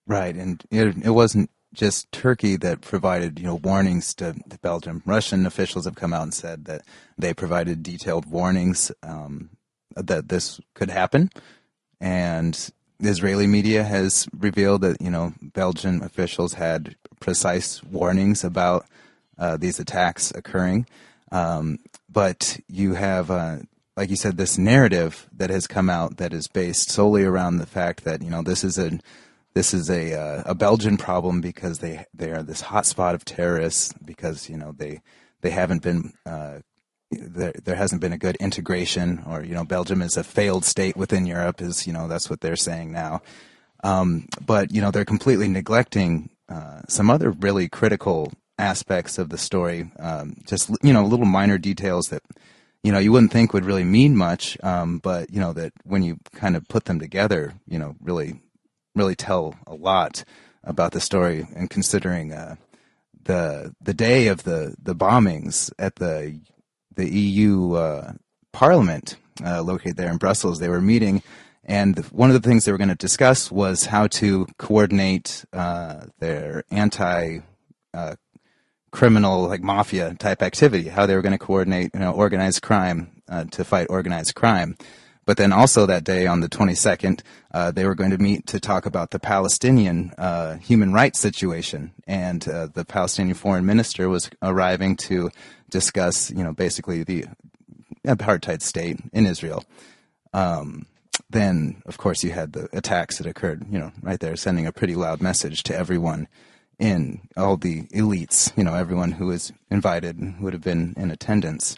Right, and it, it wasn't just Turkey that provided, you know, warnings to, Belgium. Russian officials have come out and said that they provided detailed warnings um, that this could happen, and Israeli media has revealed that you know Belgian officials had precise warnings about uh, these attacks occurring. Um, but you have, uh, like you said, this narrative that has come out that is based solely around the fact that you know this is a this is a uh, a Belgian problem because they they are this hotspot of terrorists because you know they they haven't been uh, there, there hasn't been a good integration or you know Belgium is a failed state within Europe is you know that's what they're saying now. Um, but you know they're completely neglecting uh, some other really critical aspects of the story um, just you know little minor details that you know you wouldn't think would really mean much um, but you know that when you kind of put them together you know really really tell a lot about the story. And considering uh, the the day of the, the bombings at the the EU uh, Parliament uh, located there in Brussels, they were meeting, and one of the things they were going to discuss was how to coordinate uh, their anti uh, criminal like mafia type activity, how they were going to coordinate you know organized crime uh, to fight organized crime. But then also that day on the 22nd, uh, they were going to meet to talk about the Palestinian uh, human rights situation. And uh, the Palestinian foreign minister was arriving to discuss, you know, basically the apartheid state in Israel. Um, then, of course, you had the attacks that occurred, you know, right there, sending a pretty loud message to everyone in all the elites, you know, everyone who was invited would have been in attendance.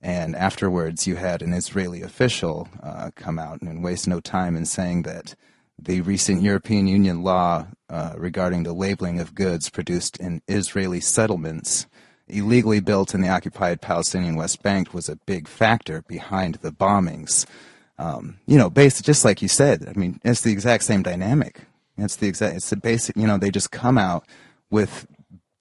And afterwards, you had an Israeli official uh, come out and waste no time in saying that the recent European Union law uh, regarding the labeling of goods produced in Israeli settlements illegally built in the occupied Palestinian West Bank was a big factor behind the bombings. Um, you know, based just like you said, I mean, it's the exact same dynamic. It's the exact. It's the basic. You know, they just come out with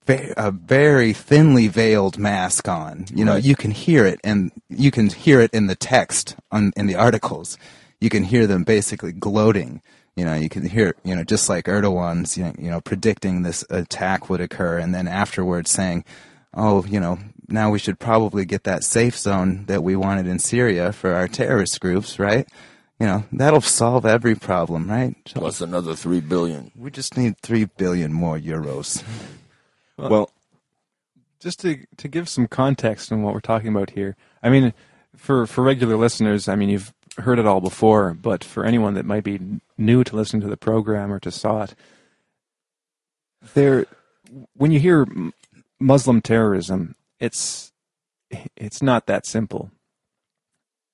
a very thinly veiled mask on. You know, right. you can hear it, and you can hear it in the text on in the articles. You can hear them basically gloating. You know, you can hear, you know, just like Erdogan's, you know, you know, predicting this attack would occur, and then afterwards saying, "Oh, you know, now we should probably get that safe zone that we wanted in Syria for our terrorist groups, right?" You know, that'll solve every problem, right? Plus another three billion. We just need three billion more euros. Well, well, just to to give some context on what we're talking about here. I mean, for for regular listeners, I mean you've heard it all before, but for anyone that might be new to listening to the program or to SOTT, there when you hear Muslim terrorism, it's it's not that simple.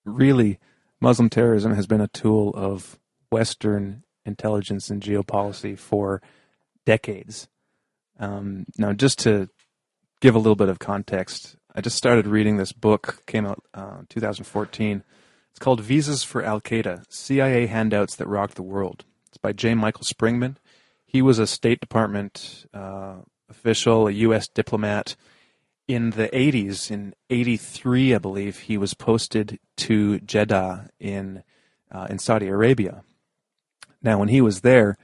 Really, Muslim terrorism has been a tool of Western intelligence and geopolicy for decades. Um, now, just to give a little bit of context, I just started reading this book, came out uh, 2014. It's called Visas for Al Qaeda CIA Handouts That Rocked the World. It's by J. Michael Springman. He was a State Department uh, official, a U.S. diplomat, in the 80s, in 83, I believe, he was posted to Jeddah in, uh, in Saudi Arabia. Now, when he was there,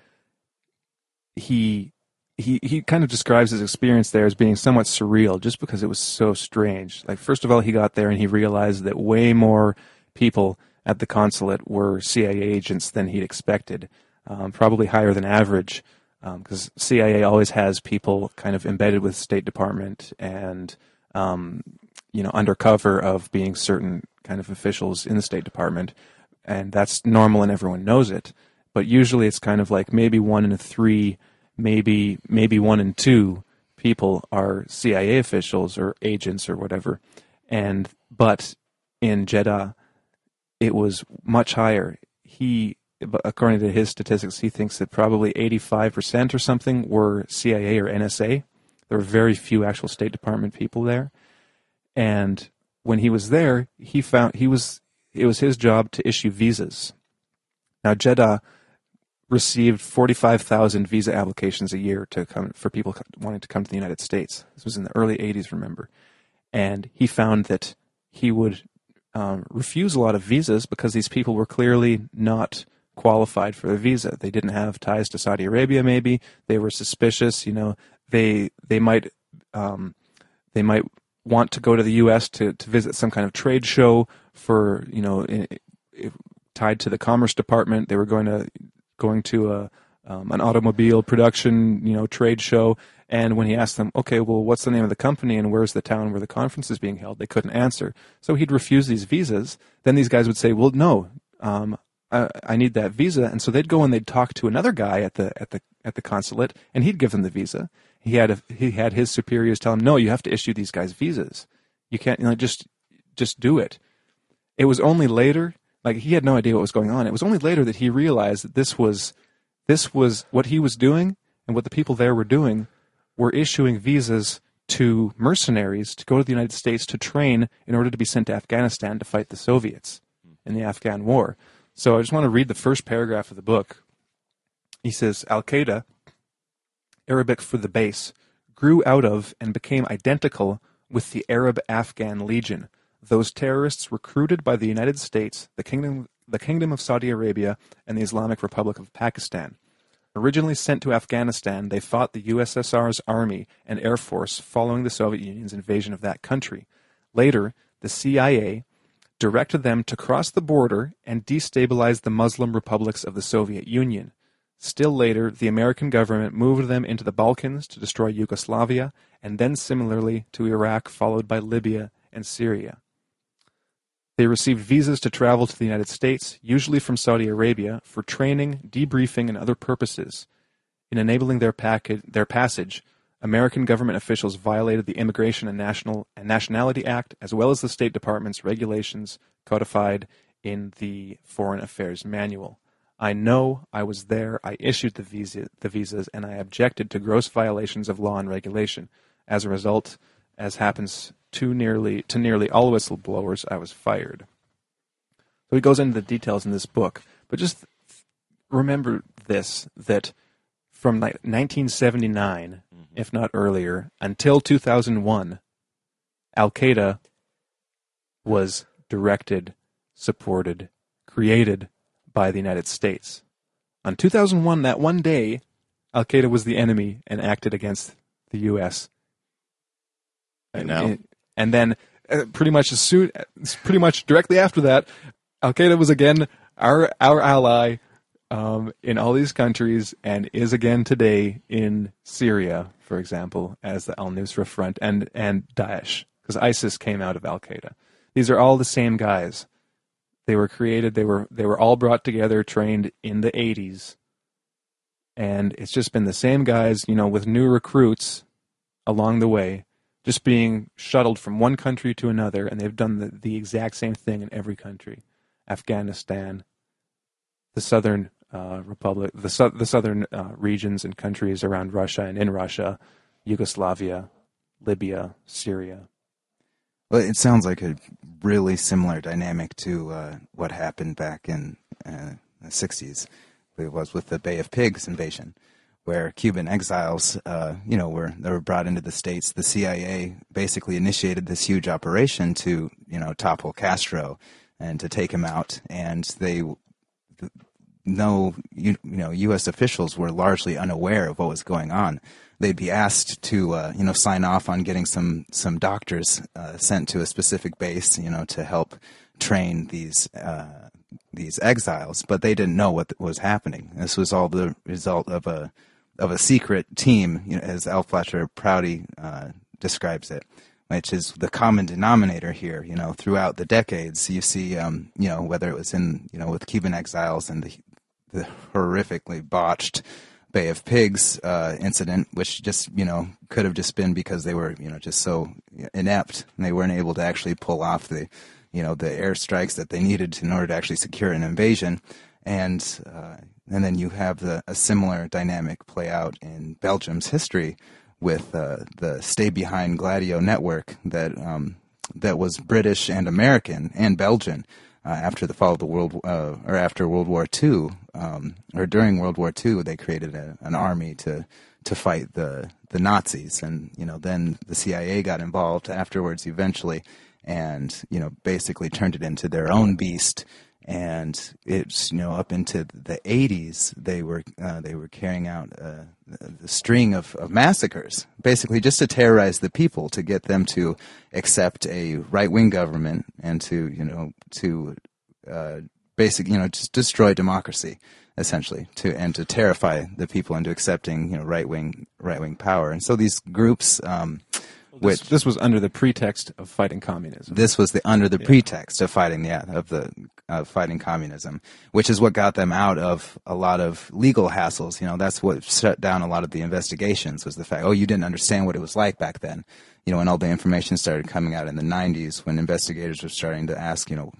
he he he kind of describes his experience there as being somewhat surreal just because it was so strange. Like first of all, he got there and he realized that way more people at the consulate were CIA agents than he'd expected, um, probably higher than average, because um, CIA always has people kind of embedded with State Department and um, you know undercover of being certain kind of officials in the State Department, and that's normal and everyone knows it. But usually it's kind of like maybe one in three maybe maybe one in two people are CIA officials or agents or whatever, and but in Jeddah, it was much higher. He, according to his statistics, he thinks that probably 85% or something were CIA or NSA. There were very few actual State Department people there, and when he was there, he found he was it was his job to issue visas. Now Jeddah received 45,000 visa applications a year to come for people wanting to come to the United States. This was in the early 80s, remember. And he found that he would um, refuse a lot of visas because these people were clearly not qualified for a visa. They didn't have ties to Saudi Arabia. Maybe they were suspicious. You know, they they might um, they might want to go to the U.S. to to visit some kind of trade show for you know. In, in, tied to the Commerce Department, they were going to going to a um, an automobile production, you know, trade show. And when he asked them, okay, well, what's the name of the company and where's the town where the conference is being held, they couldn't answer. So he'd refuse these visas. Then these guys would say, well, no, um, I, I, need that visa. And so they'd go and they'd talk to another guy at the at the at the consulate, and he'd give them the visa. He had a, he had his superiors tell him, no, you have to issue these guys visas. You can't, you know, just just do it. It was only later like he had no idea what was going on. It was only later that he realized that this was this was what he was doing and what the people there were doing were issuing visas to mercenaries to go to the United States to train in order to be sent to Afghanistan to fight the Soviets in the Afghan war. So I just want to read the first paragraph of the book. He says Al Qaeda, Arabic for the base, grew out of and became identical with the Arab Afghan Legion, those terrorists recruited by the United States, the Kingdom, the Kingdom of Saudi Arabia, and the Islamic Republic of Pakistan. Originally sent to Afghanistan, they fought the USSR's army and air force following the Soviet Union's invasion of that country. Later, the CIA directed them to cross the border and destabilize the Muslim republics of the Soviet Union. Still later, the American government moved them into the Balkans to destroy Yugoslavia, and then similarly to Iraq, followed by Libya and Syria. They received visas to travel to the United States, usually from Saudi Arabia, for training, debriefing, and other purposes. In enabling their, package, their passage, American government officials violated the Immigration and, National, and Nationality Act, as well as the State Department's regulations codified in the Foreign Affairs Manual. I know I was there, I issued the, visa, the visas, and I objected to gross violations of law and regulation. As a result, as happens to nearly to nearly all whistleblowers, I was fired. So he goes into the details in this book, but just remember this: that from 1979, mm-hmm. if not earlier, until 2001, Al Qaeda was directed, supported, created by the United States. On 2001, that one day, Al Qaeda was the enemy and acted against the U.S. And now, and then uh, pretty much as soon, pretty much directly after that, Al Qaeda was again our our ally um, in all these countries, and is again today in Syria, for example, as the Al Nusra Front and and Daesh, because ISIS came out of Al Qaeda. These are all the same guys. They were created. They were they were all brought together, trained in the '80s, and it's just been the same guys, you know, with new recruits along the way just being shuttled from one country to another, and they've done the, the exact same thing in every country Afghanistan, the southern uh, republic, the, su- the southern uh, regions and countries around Russia and in Russia, Yugoslavia, Libya, Syria. Well, it sounds like a really similar dynamic to uh, what happened back in uh, the 60s. It was with the Bay of Pigs invasion where Cuban exiles, uh, you know, were they were brought into the states. The CIA basically initiated this huge operation to, you know, topple Castro and to take him out. And they, no, you, you know, U.S. officials were largely unaware of what was going on. They'd be asked to, uh, you know, sign off on getting some some doctors uh, sent to a specific base, you know, to help train these uh, these exiles, but they didn't know what was happening. This was all the result of a of a secret team, you know, as L. Fletcher Prouty uh, describes it, which is the common denominator here. You know, throughout the decades, you see, um, you know, whether it was in, you know, with Cuban exiles and the, the horrifically botched Bay of Pigs uh, incident, which just, you know, could have just been because they were, you know, just so inept and they weren't able to actually pull off the, you know, the airstrikes that they needed in order to actually secure an invasion. And uh, and then you have the, a similar dynamic play out in Belgium's history with uh, the Stay Behind Gladio network that um, that was British and American and Belgian uh, after the fall of the world uh, or after World War II um, or during World War II. They created a, an army to to fight the the Nazis, and you know then the CIA got involved afterwards eventually, and you know basically turned it into their own beast and it's you know up into the 80s they were uh, they were carrying out uh, a string of, of massacres basically just to terrorize the people to get them to accept a right wing government and to you know to uh, basic you know just destroy democracy essentially to and to terrify the people into accepting you know right wing right wing power. And so these groups um, which this, this, was under the pretext of fighting communism. This was the under the yeah. pretext of fighting yeah of the uh, fighting communism, which is what got them out of a lot of legal hassles. You know, that's what shut down a lot of the investigations was the fact, oh, you didn't understand what it was like back then. You know, when all the information started coming out in the 90s, when investigators were starting to ask, you know,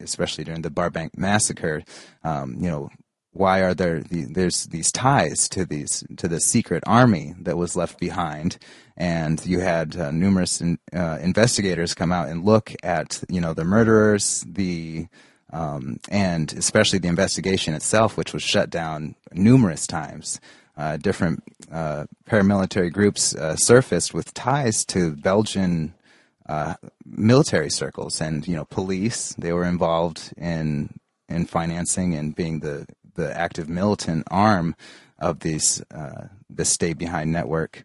especially during the Brabant massacre, um, you know, why are there there's these ties to these to the secret army that was left behind? And you had uh, numerous in, uh, investigators come out and look at you know the murderers the um, and especially the investigation itself which was shut down numerous times. Uh, different uh, paramilitary groups uh, surfaced with ties to Belgian uh, military circles and you know police. They were involved in in financing and being the the active militant arm of these uh, the Stay Behind network.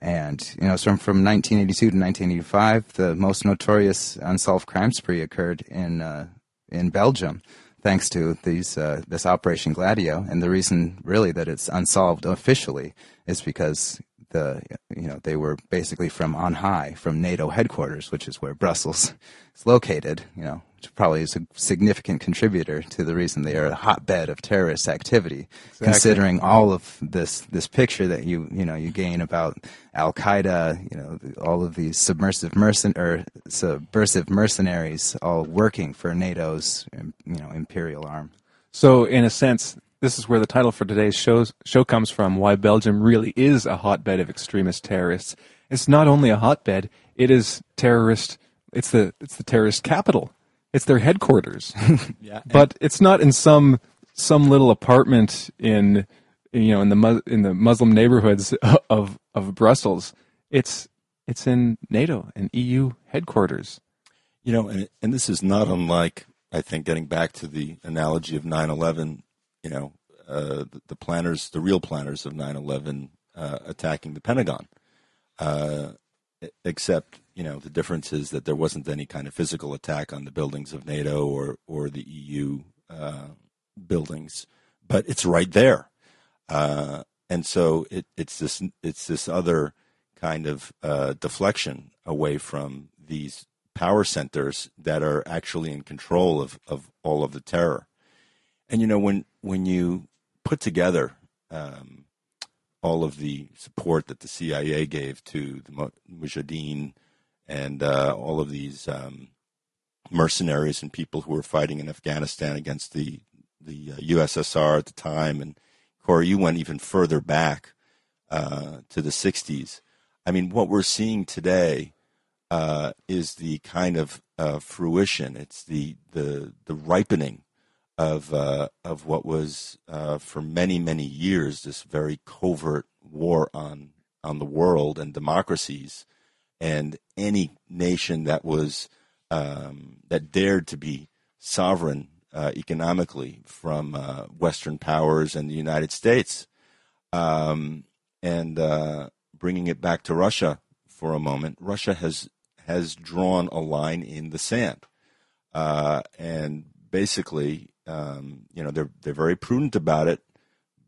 And you know, so from 1982 to 1985, the most notorious unsolved crime spree occurred in uh, in Belgium, thanks to these uh, this Operation Gladio. And the reason, really, that it's unsolved officially is because the you know they were basically from on high, from NATO headquarters, which is where Brussels [LAUGHS] is located. You know, which probably is a significant contributor to the reason they are a hotbed of terrorist activity. Exactly. Considering all of this this picture that you you know you gain about Al Qaeda, you know, all of these submersive mercen or subversive mercenaries all working for NATO's you know imperial arm. So, in a sense, this is where the title for today's show, show comes from why Belgium really is a hotbed of extremist terrorists. It's not only a hotbed, it is terrorist. It's the it's the terrorist capital. It's their headquarters. [LAUGHS] yeah, [LAUGHS] but it's not in some some little apartment in you know in the in the Muslim neighborhoods [LAUGHS] of of Brussels. It's it's in NATO and EU headquarters. You know, and, and this is not unlike I think getting back to the analogy of 9/11. You know, uh, the, planners, the real planners of 9/11, uh, attacking the Pentagon. Uh, except you know the difference is that there wasn't any kind of physical attack on the buildings of NATO or or the EU uh, buildings, but it's right there, uh, and so it, it's this it's this other kind of uh, deflection away from these power centers that are actually in control of, of all of the terror. And you know when when you put together um, all of the support that the CIA gave to the Mujahideen and uh, all of these um, mercenaries and people who were fighting in Afghanistan against the the uh, USSR at the time. And Corey, you went even further back uh, to the '60s. I mean, what we're seeing today uh, is the kind of uh, fruition. It's the the the ripening of uh, of what was uh, for many many years this very covert war on on the world and democracies, and any nation that was um, that dared to be sovereign uh, economically from uh, Western powers and the United States, um, and uh, bringing it back to Russia for a moment. Russia has has drawn a line in the sand, uh, and basically, um, you know, they're they're very prudent about it,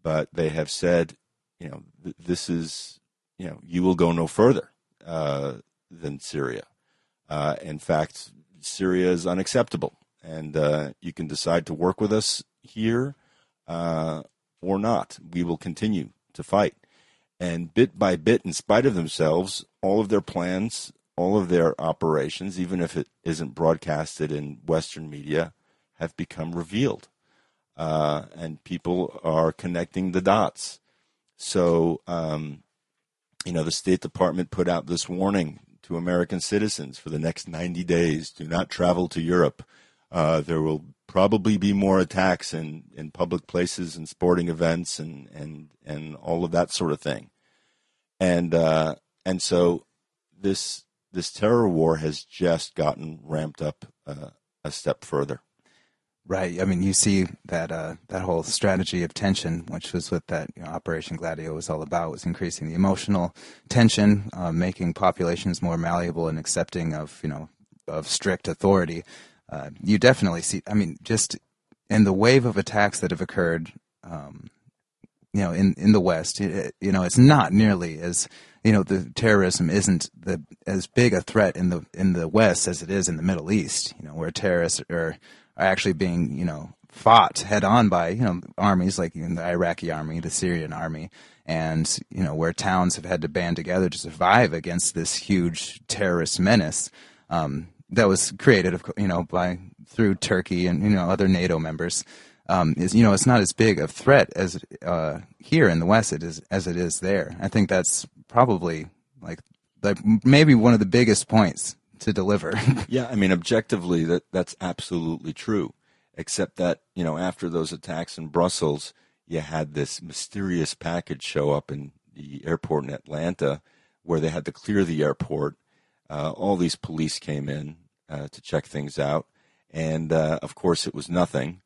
but they have said, you know, th- this is, you know, you will go no further uh, than Syria. Uh, in fact, Syria is unacceptable, and uh, you can decide to work with us here uh, or not. We will continue to fight. And bit by bit, in spite of themselves, all of their plans, all of their operations, even if it isn't broadcasted in Western media, have become revealed. Uh, and people are connecting the dots. So, um, you know, the State Department put out this warning to American citizens for the next 90 days do not travel to Europe. Uh, there will probably be more attacks in, in public places and sporting events and, and, and all of that sort of thing. And, uh, and so this, this terror war has just gotten ramped up uh, a step further. Right. I mean, you see that uh, that whole strategy of tension, which was what that you know, Operation Gladio was all about, was increasing the emotional tension, uh, making populations more malleable and accepting of you know of strict authority. Uh, you definitely see. I mean, just in the wave of attacks that have occurred, um, you know, in in the West, it, you know, it's not nearly as you know the terrorism isn't the as big a threat in the in the West as it is in the Middle East. You know, where terrorists are are actually being, you know, fought head on by, you know, armies like the Iraqi army, the Syrian army, and, you know, where towns have had to band together to survive against this huge terrorist menace um, that was created, you know, by through Turkey and, you know, other NATO members. Um, is you know it's not as big a threat as uh, here in the West it is as it is there. I think that's probably like like maybe one of the biggest points to deliver. [LAUGHS] yeah, I mean, objectively, that that's absolutely true. Except that you know, after those attacks in Brussels, you had this mysterious package show up in the airport in Atlanta, where they had to clear the airport. Uh, all these police came in uh, to check things out, and uh, of course, it was nothing.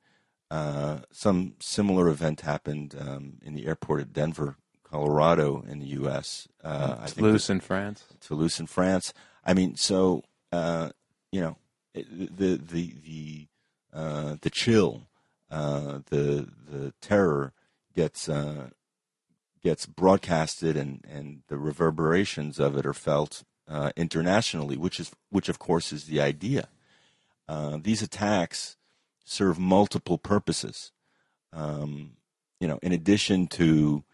Uh, some similar event happened um, in the airport at Denver, Colorado, in the U.S. Uh, Toulouse in France. Toulouse in France. I mean, so uh, you know, the the the uh, the chill, uh, the the terror gets uh, gets broadcasted, and and the reverberations of it are felt uh, internationally, which is which of course is the idea. Uh, these attacks serve multiple purposes. Um, you know, in addition to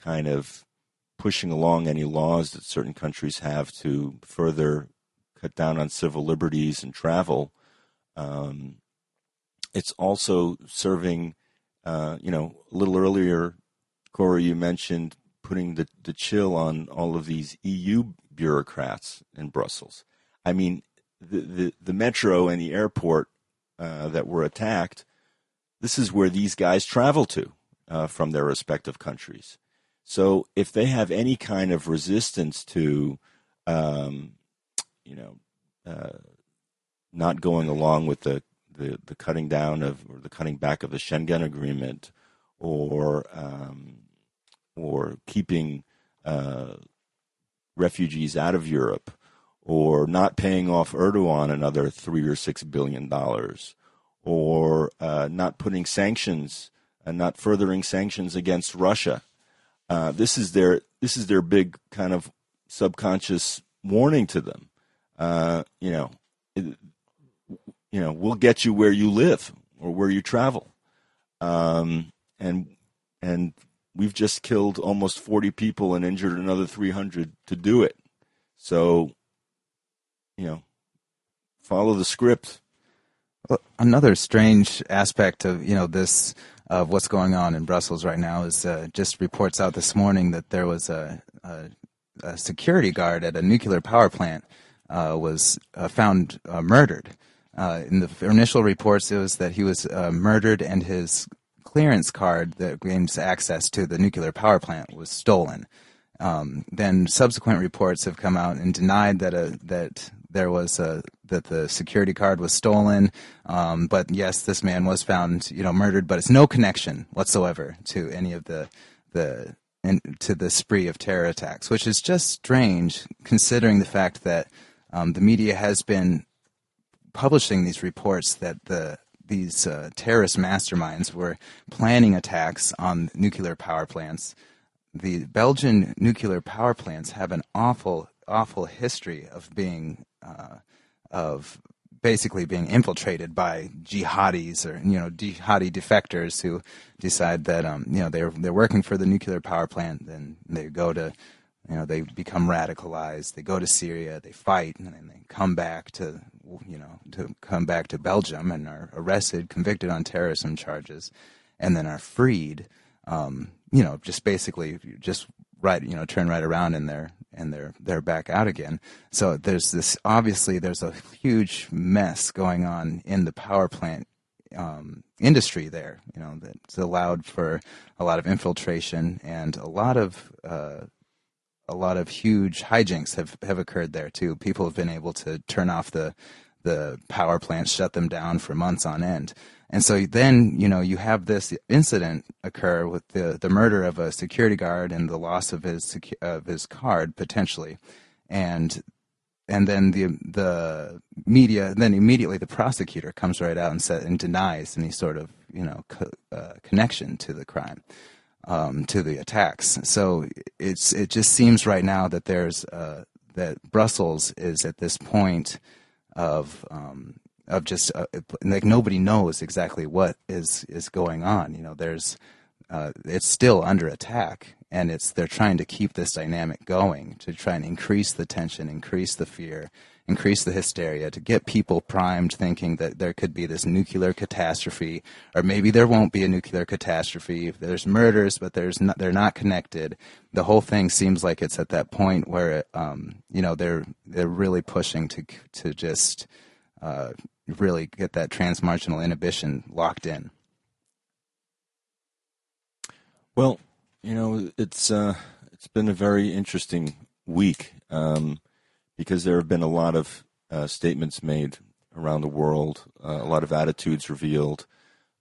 kind of pushing along any laws that certain countries have to further cut down on civil liberties and travel. Um, it's also serving, uh, you know, a little earlier, Corey, you mentioned putting the, the chill on all of these EU bureaucrats in Brussels. I mean, the, the, the metro and the airport uh, that were attacked, this is where these guys travel to uh, from their respective countries. So if they have any kind of resistance to, um, you know, uh, not going along with the, the, the, cutting down of or the cutting back of the Schengen agreement, or um, or keeping uh, refugees out of Europe, or not paying off Erdogan another three or six billion dollars, or uh, not putting sanctions and not furthering sanctions against Russia uh, this is their this is their big kind of subconscious warning to them. Uh, you know, it, you know, we'll get you where you live or where you travel, um, and and we've just killed almost forty people and injured another three hundred to do it. So, you know, follow the script. Another strange aspect of you know this of what's going on in Brussels right now is uh, just reports out this morning that there was a, a, a security guard at a nuclear power plant uh, was uh, found uh, murdered Uh, in the initial reports, it was that he was uh, murdered and his clearance card that gains access to the nuclear power plant was stolen. Um, then subsequent reports have come out and denied that a, that there was a, that the security card was stolen. Um, but yes, this man was found, you know, murdered, but it's no connection whatsoever to any of the the in, to the spree of terror attacks, which is just strange considering the fact that um, the media has been publishing these reports that the these uh, terrorist masterminds were planning attacks on nuclear power plants. The Belgian nuclear power plants have an awful, awful history of being uh, of basically being infiltrated by jihadis or you know jihadi defectors who decide that um, you know they're they're working for the nuclear power plant. Then they go to you know they become radicalized. They go to Syria, they fight, and then they come back to you know to come back to Belgium and are arrested, convicted on terrorism charges, and then are freed. Um, you know, just basically just right you know turn right around and they're and they're they're back out again. So there's this obviously there's a huge mess going on in the power plant um, industry there. You know that's allowed for a lot of infiltration and a lot of uh, a lot of huge hijinks have have occurred there too. People have been able to turn off the the power plants, shut them down for months on end. And so then, you know, you have this incident occur with the, the murder of a security guard and the loss of his of his card potentially, and and then the the media then immediately the prosecutor comes right out and said and denies any sort of you know co- uh, connection to the crime, um, to the attacks. So it's it just seems right now that there's uh, that Brussels is at this point of um, of just uh, like nobody knows exactly what is is going on. You know, there's uh, it's still under attack, and it's they're trying to keep this dynamic going to try and increase the tension, increase the fear, increase the hysteria, to get people primed, thinking that there could be this nuclear catastrophe, or maybe there won't be a nuclear catastrophe. There's murders, but there's not, they're not connected. The whole thing seems like it's at that point where um, you know they're they're really pushing to to just uh, really get that transmarginal inhibition locked in. Well, you know, it's uh, it's been a very interesting week um, because there have been a lot of uh, statements made around the world, uh, a lot of attitudes revealed.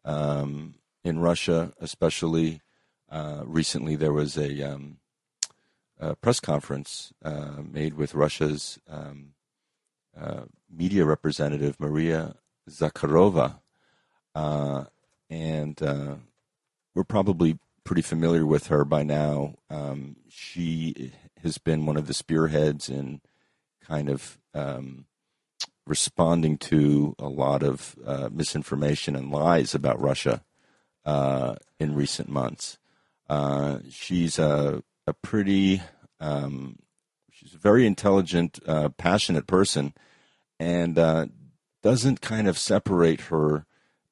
Um, in Russia, especially uh, recently, there was a, um, a press conference uh, made with Russia's um, uh, media representative Maria Zakharova, uh, and uh, we're probably pretty familiar with her by now. Um, she has been one of the spearheads in kind of um, responding to a lot of uh, misinformation and lies about Russia uh, in recent months. Uh, she's a, a pretty, um, she's a very intelligent, passionate person and uh, doesn't kind of separate her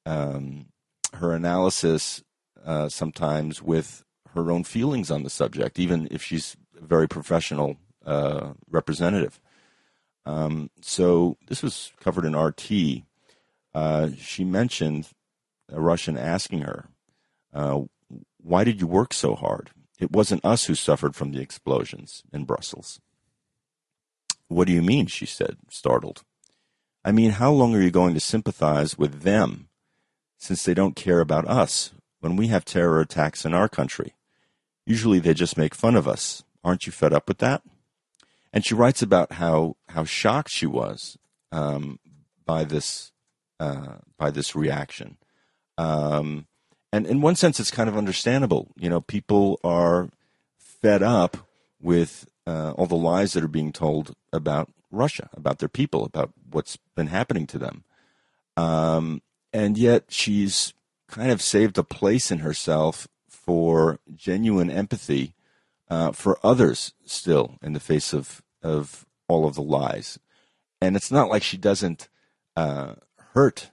um, her analysis uh, sometimes with her own feelings on the subject, even if she's a very professional uh, representative. Um, so this was covered in RT. Uh, she mentioned a Russian asking her, uh, "Why did you work so hard? It wasn't us who suffered from the explosions in Brussels." What do you mean? she said, startled. I mean, how long are you going to sympathize with them since they don't care about us when we have terror attacks in our country? Usually they just make fun of us. Aren't you fed up with that? And she writes about how, how shocked she was um, by this uh, by this reaction. Um, and in one sense, it's kind of understandable. You know, people are fed up with uh, all the lies that are being told about Russia, about their people, about what's been happening to them. Um, and yet she's kind of saved a place in herself for genuine empathy uh, for others still in the face of, of all of the lies. And it's not like she doesn't uh, hurt.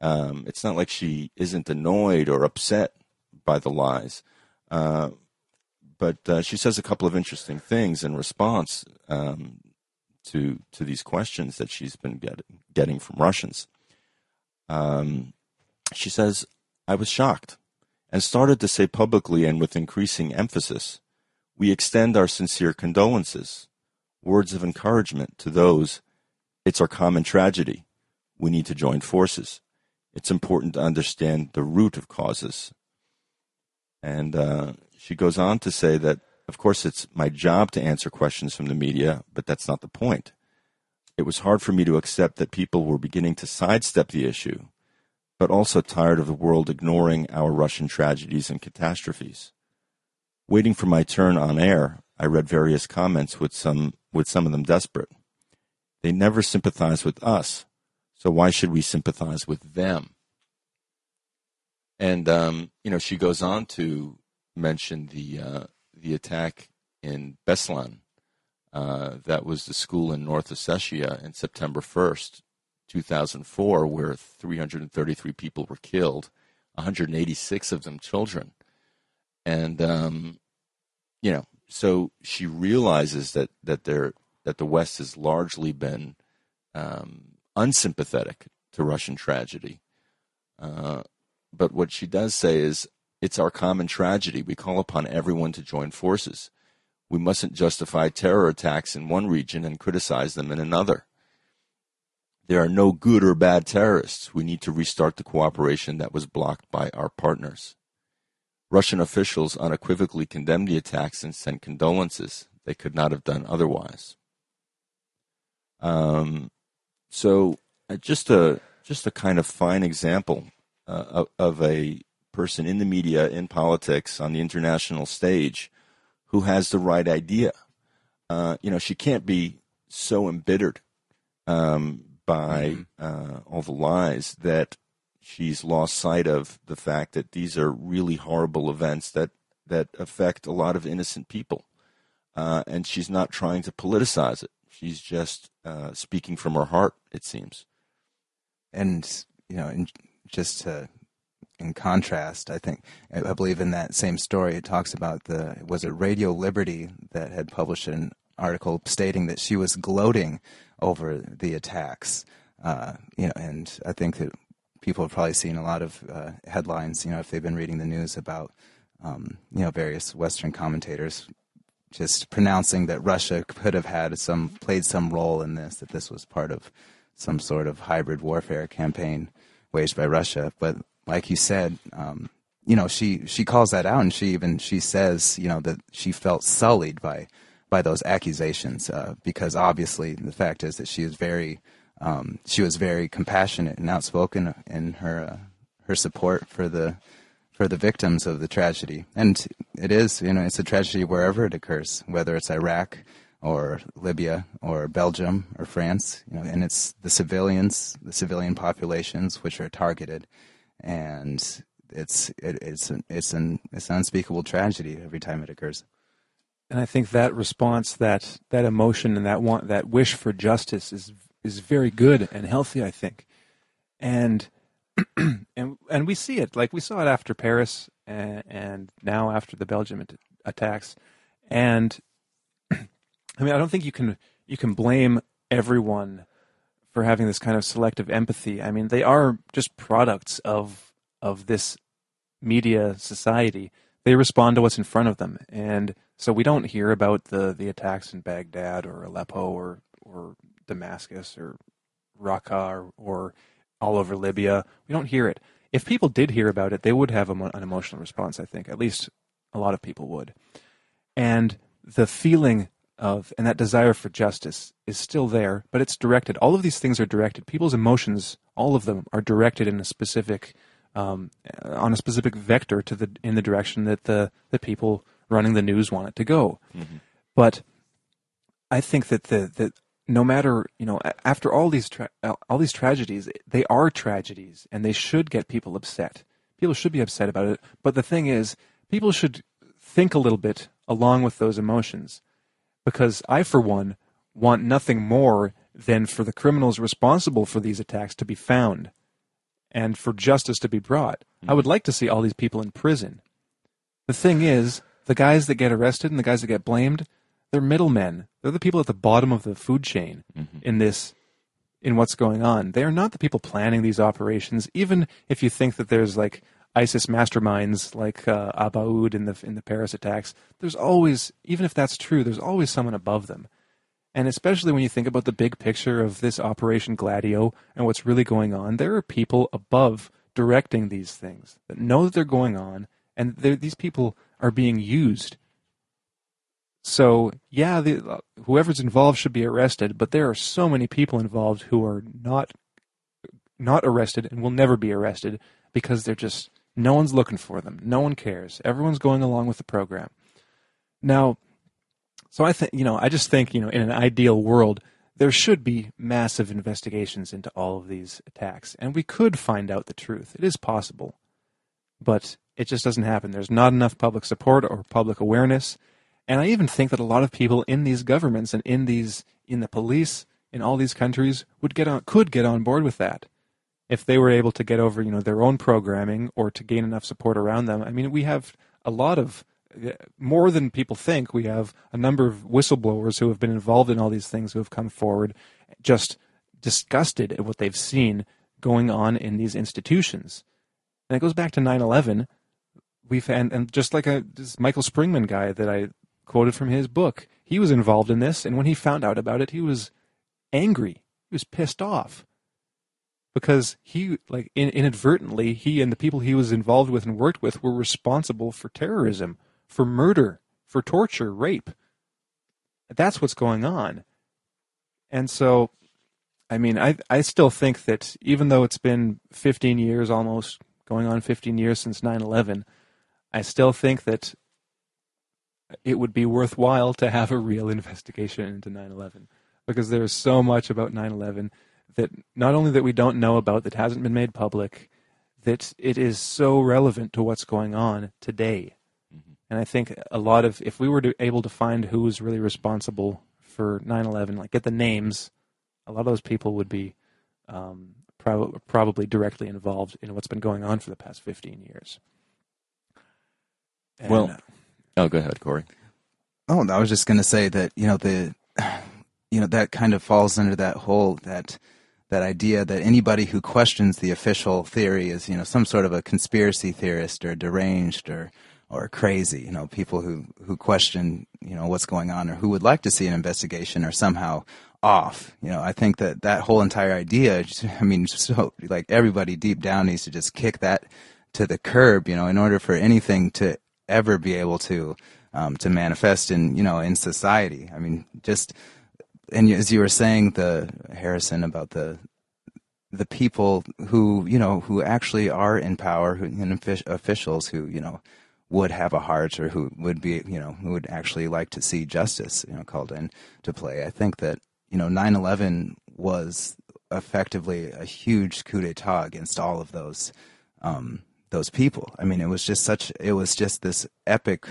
Um, it's not like she isn't annoyed or upset by the lies. Uh, but uh, she says a couple of interesting things in response um, to to these questions that she's been get, getting from Russians. Um, she says, I was shocked and started to say publicly and with increasing emphasis, we extend our sincere condolences, words of encouragement to those. It's our common tragedy. We need to join forces. It's important to understand the root of causes. And uh, she goes on to say that, of course, it's my job to answer questions from the media, but that's not the point. It was hard for me to accept that people were beginning to sidestep the issue, but also tired of the world ignoring our Russian tragedies and catastrophes. Waiting for my turn on air, I read various comments with some with some of them desperate. They never sympathize with us, so why should we sympathize with them? And um, you know, she goes on to mention the uh, the attack in Beslan uh, that was the school in North Ossetia in September 1st, 2004, where 333 people were killed, 186 of them children. And, um, you know, so she realizes that, that, there, that the West has largely been um, unsympathetic to Russian tragedy. Uh, but what she does say is, it's our common tragedy. We call upon everyone to join forces we mustn't justify terror attacks in one region and criticize them in another. There are no good or bad terrorists. We need to restart the cooperation that was blocked by our partners. Russian officials unequivocally condemned the attacks and sent condolences. They could not have done otherwise. Um, so, uh, just a just a kind of fine example uh, of, of a person in the media, in politics, on the international stage who has the right idea. Uh, you know, she can't be so embittered um, by mm-hmm. uh, all the lies that she's lost sight of the fact that these are really horrible events that that affect a lot of innocent people, uh, and she's not trying to politicize it. She's just uh, speaking from her heart. It seems. And you know, and just to in contrast, I think I believe in that same story it talks about the was it Radio Liberty that had published an article stating that she was gloating over the attacks. Uh, you know, and I think that people have probably seen a lot of uh, headlines. You know, if they've been reading the news about um, you know various Western commentators just pronouncing that Russia could have had some played some role in this, that this was part of some sort of hybrid warfare campaign waged by Russia. But like you said, um, you know, she she calls that out, and she even she says, you know, that she felt sullied by by those accusations uh, because obviously the fact is that she is very um, she was very compassionate and outspoken in her uh, her support for the for the victims of the tragedy, and it is you know it's a tragedy wherever it occurs, whether it's Iraq or Libya or Belgium or France, you know, and it's the civilians, the civilian populations which are targeted and it's it, it's an, it's an it's an unspeakable tragedy every time it occurs. And I think that response, that that emotion, and that want, that wish for justice is is very good and healthy. I think, and [CLEARS THROAT] and and we see it like we saw it after Paris, and, and now after the Belgium attacks, and [CLEARS THROAT] I mean I don't think you can you can blame everyone for having this kind of selective empathy. I mean, they are just products of of this media society. They respond to what's in front of them, and so we don't hear about the the attacks in Baghdad or Aleppo or or Damascus or Raqqa or, or all over Libya. We don't hear it. If people did hear about it, they would have a, an emotional response. I think at least a lot of people would, and the feeling of and that desire for justice is still there, but it's directed. All of these things are directed. People's emotions, all of them, are directed in a specific um, on a specific vector to the in the direction that the the people running the news want it to go. Mm-hmm. But I think that the that no matter you know after all these tra- all these tragedies, they are tragedies, and they should get people upset. People should be upset about it. But the thing is, people should think a little bit along with those emotions because I, for one, want nothing more than for the criminals responsible for these attacks to be found and for justice to be brought. Mm-hmm. I would like to see all these people in prison. The thing is, the guys that get arrested and the guys that get blamed, they're middlemen. They're the people at the bottom of the food chain mm-hmm. in this in what's going on. They are not the people planning these operations. Even if you think that there's like ISIS masterminds like uh, Abaoud in the in the Paris attacks, there's always, even if that's true, there's always someone above them. And especially when you think about the big picture of this Operation Gladio and what's really going on, there are people above directing these things that know that they're going on, and these people are being used. So, yeah, the, uh, whoever's involved should be arrested, but there are so many people involved who are not not arrested and will never be arrested because they're just no one's looking for them. No one cares. Everyone's going along with the program. Now, so I think, you know, I just think, you know, in an ideal world, there should be massive investigations into all of these attacks, and we could find out the truth. It is possible, but it just doesn't happen. There's not enough public support or public awareness, and I even think that a lot of people in these governments and in these in the police in all these countries would get on could get on board with that if they were able to get over you know their own programming or to gain enough support around them. I mean, we have a lot of uh, more than people think. We have a number of whistleblowers who have been involved in all these things who have come forward just disgusted at what they've seen going on in these institutions. And it goes back to 9 11. We've, and, and just like a, this Michael Springman guy that I quoted from his book, he was involved in this, and when he found out about it, he was angry. He was pissed off because he like inadvertently he and the people he was involved with and worked with were responsible for terrorism for murder, for torture, rape. That's what's going on. And so, I mean, I I still think that even though it's been 15 years almost, going on 15 years since 9/11, I still think that it would be worthwhile to have a real [LAUGHS] investigation into 9/11 because there's so much about 9/11 that not only that we don't know about that hasn't been made public, that it is so relevant to what's going on today. And I think a lot of, if we were to, able to find who was really responsible for 9 11, like get the names, a lot of those people would be um, prob- probably directly involved in what's been going on for the past 15 years. And, well, uh, oh, go ahead, Corey. Oh, I was just going to say that, you know, the, [SIGHS] you know, that kind of falls under that whole, that, that idea that anybody who questions the official theory is, you know, some sort of a conspiracy theorist or deranged or, or crazy. You know, people who who question you know what's going on or who would like to see an investigation are somehow off. You know, I think that that whole entire idea. [LAUGHS] I mean, so like everybody deep down needs to just kick that to the curb. You know, in order for anything to ever be able to um, to manifest in you know in society. I mean, just and as you were saying, the Harrison about the the people who you know who actually are in power, who, and officials who you know would have a heart or who would be, you know, who would actually like to see justice, you know, called in to play. I think that, you know, 9-11 was effectively a huge coup d'etat against all of those, um, those people. I mean, it was just such, it was just this epic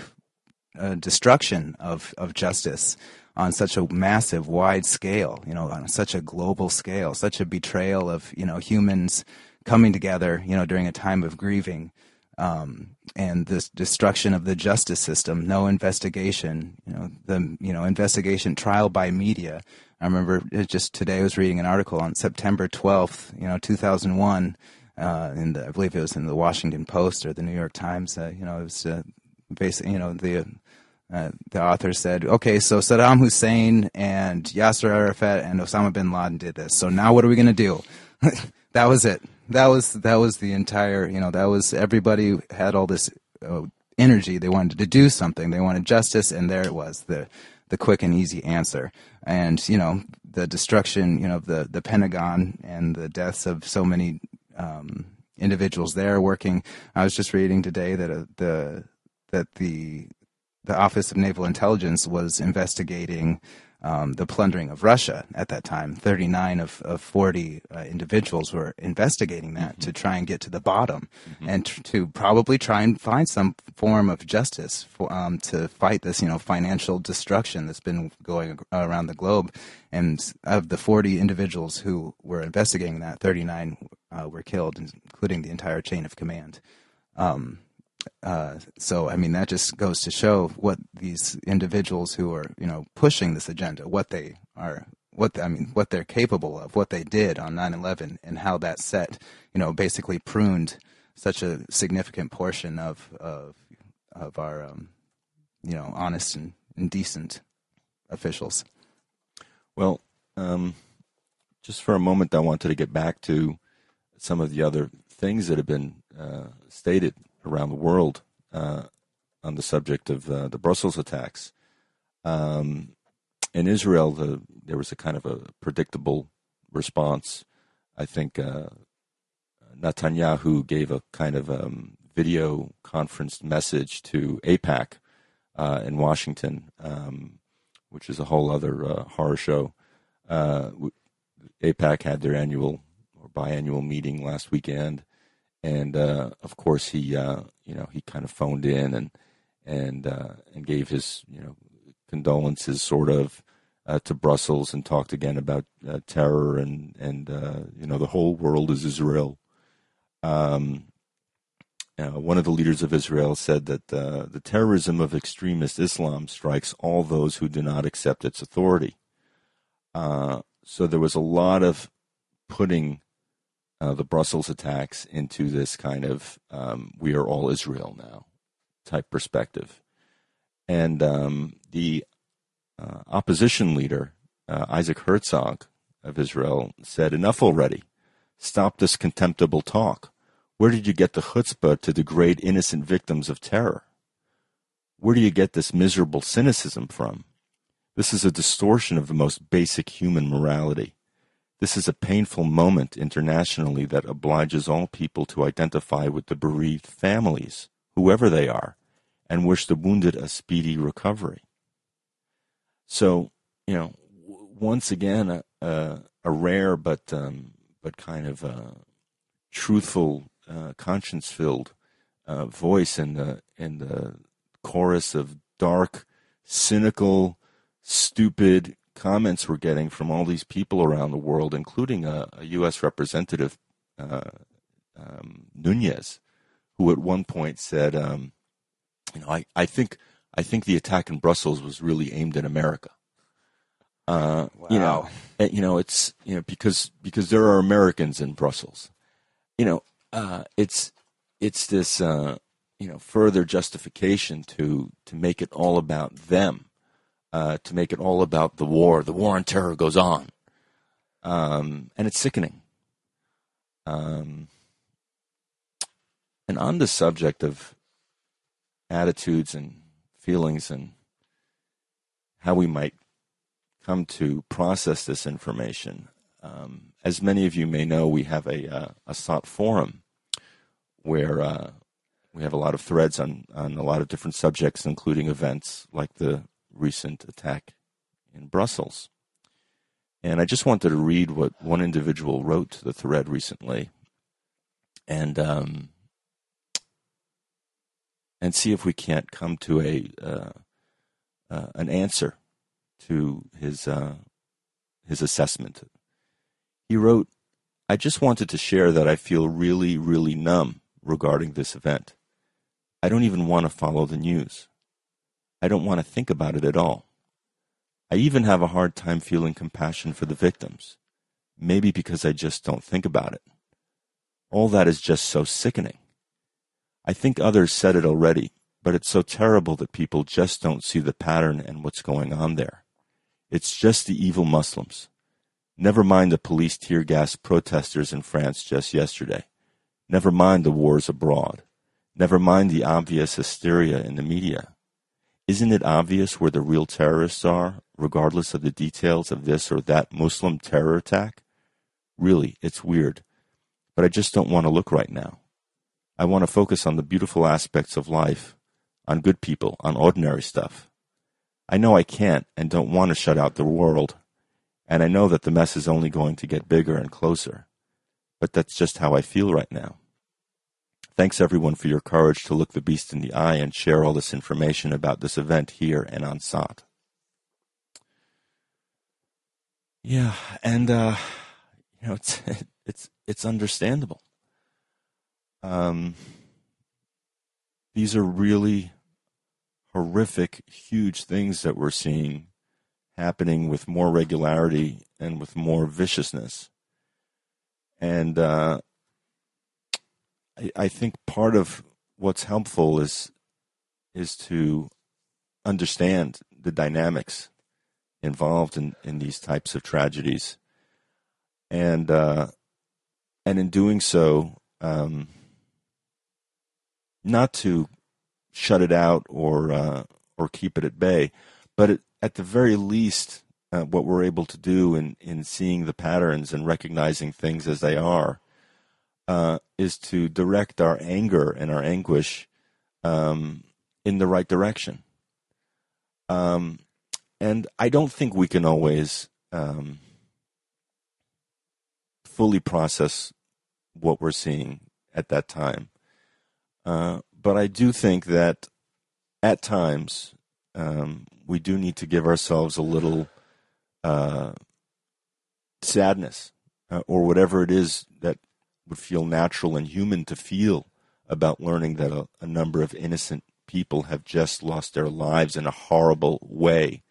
uh, destruction of, of justice on such a massive, wide scale, you know, on such a global scale, such a betrayal of, you know, humans coming together, you know, during a time of grieving um, and this destruction of the justice system, no investigation, you know, the you know investigation trial by media. I remember just today I was reading an article on September 12th, you know, 2001, uh, in the, I believe it was in the Washington Post or the New York Times. Uh, you know, it was uh, basically, you know, the uh, the author said, okay, so Saddam Hussein and Yasser Arafat and Osama bin Laden did this. So now what are we going to do? [LAUGHS] that was it. That was that was the entire you know that was everybody had all this uh, energy. They wanted to do something. They wanted justice and there it was the the quick and easy answer. And you know the destruction you know of the the pentagon and the deaths of so many um, individuals there working. I was just reading today that uh, the that the the office of naval intelligence was investigating um, the plundering of Russia at that time. 39 of, of 40 uh, individuals were investigating that mm-hmm. to try and get to the bottom mm-hmm. and to probably try and find some form of justice for, um, to fight this, you know, financial destruction that's been going around the globe. And of the 40 individuals who were investigating that, 39 uh, were killed, including the entire chain of command. Um, uh, so I mean that just goes to show what these individuals who are you know pushing this agenda, what they are, what I mean, what they're capable of, what they did on 9/11, and how that set, you know, basically pruned such a significant portion of of of our, um, you know, honest and, and decent officials. Well, um, just for a moment, I wanted to get back to some of the other things that have been uh, stated around the world uh, on the subject of uh, the Brussels attacks. Um, in Israel, the, there was a kind of a predictable response. I think uh, Netanyahu gave a kind of um, video conference message to AIPAC uh, in Washington, um, which is a whole other uh, horror show. Uh, AIPAC had their annual or biannual meeting last weekend, and uh, of course he, uh, you know, he kind of phoned in and and and gave his, you know, condolences, sort of, uh, to Brussels and talked again about uh, terror and and uh, you know the whole world is Israel. Um, one of the leaders of Israel said that uh, the terrorism of extremist Islam strikes all those who do not accept its authority. Uh, so there was a lot of putting uh, the Brussels attacks into this kind of um, "we are all Israel now" type perspective. And um, the uh, opposition leader, uh, Isaac Herzog of Israel, said, Enough already. Stop this contemptible talk. Where did you get the chutzpah to degrade innocent victims of terror? Where do you get this miserable cynicism from? This is a distortion of the most basic human morality. This is a painful moment internationally that obliges all people to identify with the bereaved families, whoever they are, and wish the wounded a speedy recovery. So, you know, once again, a, a, rare but um, but kind of uh, truthful, uh, conscience-filled uh, voice in the in the chorus of dark, cynical, stupid comments we're getting from all these people around the world, including a, a U.S. representative, uh, um, Nunes, who at one point said, um, you know, I, I think I think the attack in Brussels was really aimed at America. Uh, wow. You know, and, you know, it's you know because because there are Americans in Brussels. You know, uh, it's it's this uh, you know further justification to to make it all about them, uh, to make it all about the war. The war on terror goes on, um, and it's sickening. Um, and on the subject of attitudes and feelings and how we might come to process this information. Um, as many of you may know, we have a, uh, a SOTT forum where uh, we have a lot of threads on, on a lot of different subjects, including events like the recent attack in Brussels. And I just wanted to read what one individual wrote to the thread recently. And um, and see if we can't come to a uh, uh, an answer to his uh, his assessment. He wrote, "I just wanted to share that I feel really, really numb regarding this event. I don't even want to follow the news. I don't want to think about it at all. I even have a hard time feeling compassion for the victims, maybe because I just don't think about it. All that is just so sickening." I think others said it already, but it's so terrible that people just don't see the pattern and what's going on there. It's just the evil Muslims. Never mind the police tear gas protesters in France just yesterday. Never mind the wars abroad. Never mind the obvious hysteria in the media. Isn't it obvious where the real terrorists are, regardless of the details of this or that Muslim terror attack? Really, it's weird. But I just don't want to look right now. I want to focus on the beautiful aspects of life, on good people, on ordinary stuff. I know I can't and don't want to shut out the world, and I know that the mess is only going to get bigger and closer. But that's just how I feel right now. Thanks everyone for your courage to look the beast in the eye and share all this information about this event here and on SOTT. Yeah, and uh, you know it's [LAUGHS] it's it's understandable. Um, these are really horrific, huge things that we're seeing happening with more regularity and with more viciousness. And uh, I, I think part of what's helpful is is to understand the dynamics involved in, in these types of tragedies, and uh, and in doing so, um, not to shut it out or uh, or keep it at bay, but it, at the very least, uh, what we're able to do in in seeing the patterns and recognizing things as they are uh, is to direct our anger and our anguish um, in the right direction. Um, and I don't think we can always um, fully process what we're seeing at that time. Uh, but I do think that at times um, we do need to give ourselves a little uh, sadness uh, or whatever it is that would feel natural and human to feel about learning that a, a number of innocent people have just lost their lives in a horrible way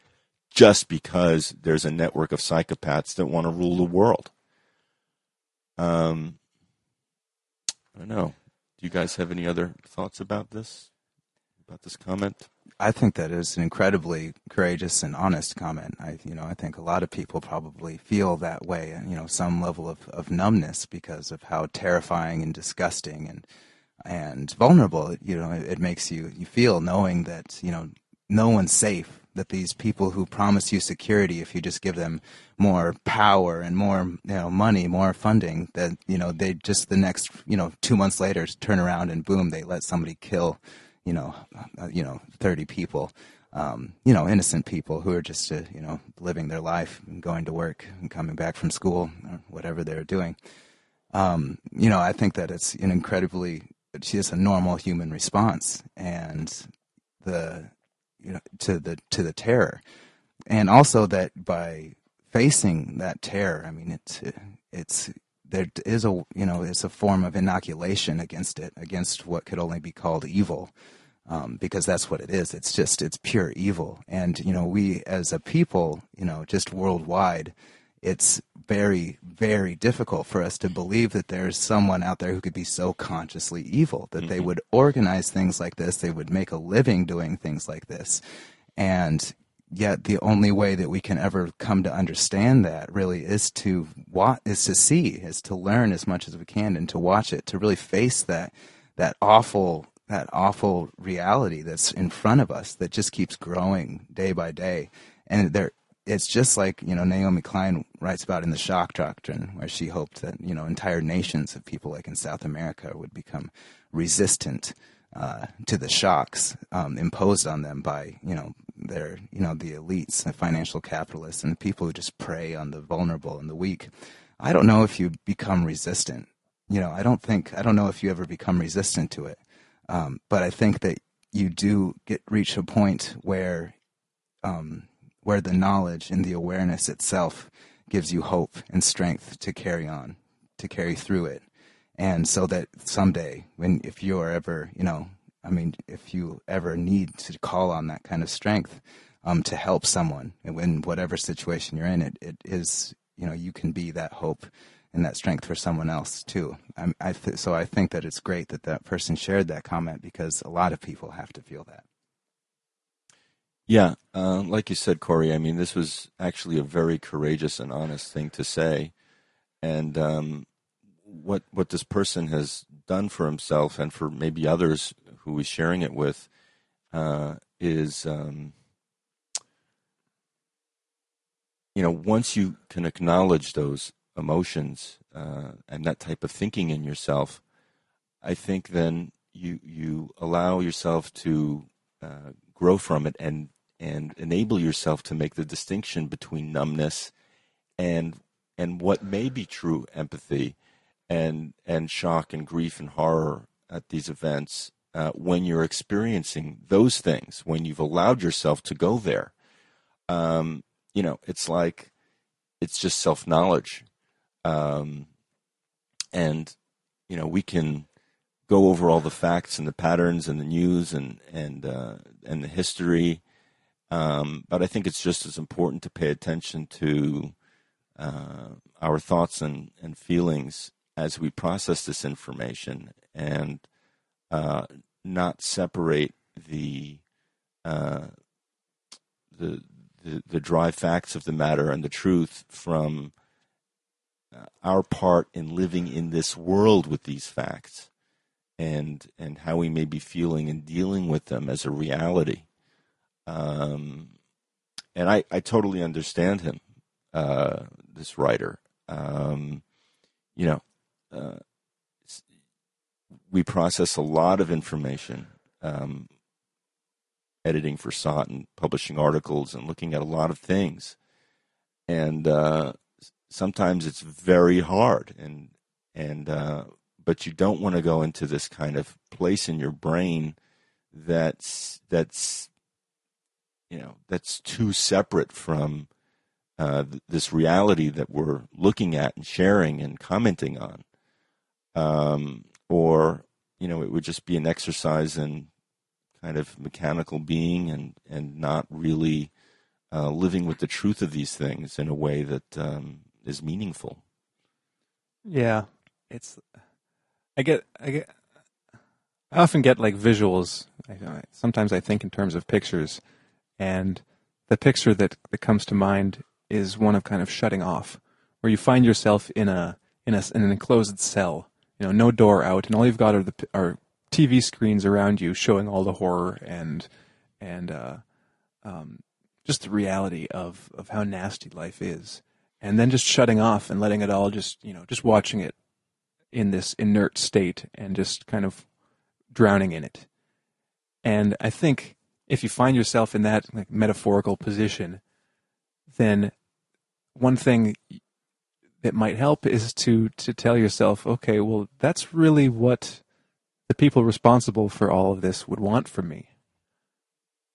just because there's a network of psychopaths that want to rule the world. Um, I don't know. Do you guys have any other thoughts about this? About this comment? I think that is an incredibly courageous and honest comment. I, you know, I think a lot of people probably feel that way, you know, some level of, of numbness because of how terrifying and disgusting and and vulnerable, you know, it, it makes you you feel knowing that you know no one's safe. That these people who promise you security, if you just give them more power and more you know money, more funding, that you know they just the next you know two months later turn around and boom, they let somebody kill you know, uh, you know, 30 people, um, you know, innocent people who are just, uh, you know, living their life and going to work and coming back from school or whatever they're doing. Um, you know, I think that it's an incredibly, it's just a normal human response and the, you know, to the, to the terror. And also that by facing that terror, I mean, it's, it's, there is a you know it's a form of inoculation against it against what could only be called evil um, because that's what it is. It's just it's pure evil. And you know we as a people you know just worldwide it's very very difficult for us to believe that there's someone out there who could be so consciously evil that mm-hmm. they would organize things like this. They would make a living doing things like this. And yet the only way that we can ever come to understand that really is to watch, is to see, is to learn as much as we can and to watch it, to really face that that awful that awful reality that's in front of us that just keeps growing day by day. And there it's just like, you know, Naomi Klein writes about in the shock doctrine, where she hoped that, you know, entire nations of people like in South America would become resistant uh, to the shocks um, imposed on them by, you know, they're you know the elites, the financial capitalists, and the people who just prey on the vulnerable and the weak. I don't know if you become resistant. You know, I don't think I don't know if you ever become resistant to it. Um, but I think that you do get reach a point where um, where the knowledge and the awareness itself gives you hope and strength to carry on, to carry through it, and so that someday, when if you are ever you know I mean, if you ever need to call on that kind of strength um, to help someone in whatever situation you're in, it, it is, you know, you can be that hope and that strength for someone else too. I, I th- so I think that it's great that that person shared that comment because a lot of people have to feel that. Yeah, uh, like you said, Corey. I mean, this was actually a very courageous and honest thing to say, and um, what what this person has done for himself and for maybe others who he's sharing it with uh, is um, you know once you can acknowledge those emotions uh, and that type of thinking in yourself, I think then you you allow yourself to uh, grow from it and and enable yourself to make the distinction between numbness and and what may be true empathy and and shock and grief and horror at these events uh, when you're experiencing those things, when you've allowed yourself to go there. Um, you know, it's like it's just self knowledge, um, and you know we can go over all the facts and the patterns and the news and and uh, and the history, Um, but I think it's just as important to pay attention to uh, our thoughts and, and feelings as we process this information and uh, not separate the, uh, the, the the dry facts of the matter and the truth from our part in living in this world with these facts and and how we may be feeling and dealing with them as a reality. Um, and I, I totally understand him, uh, this writer. Um, you know, uh, we process a lot of information, um, editing for SOTT and publishing articles and looking at a lot of things. And uh, sometimes it's very hard and and uh, but you don't want to go into this kind of place in your brain that's that's you know that's too separate from uh, th- this reality that we're looking at and sharing and commenting on. Um, or you know it would just be an exercise in kind of mechanical being and and not really uh, living with the truth of these things in a way that um, is meaningful. Yeah, it's. I get. I get. I often get like visuals. I, sometimes I think in terms of pictures, and the picture that, that comes to mind is one of kind of shutting off, where you find yourself in a in a in an enclosed cell. You know, no door out, and all you've got are the are TV screens around you showing all the horror and and uh, um, just the reality of of how nasty life is and then just shutting off and letting it all just you know just watching it in this inert state and just kind of drowning in it. And i think if you find yourself in that like, metaphorical position then one thing that might help is to to tell yourself okay well that's really what the people responsible for all of this would want from me.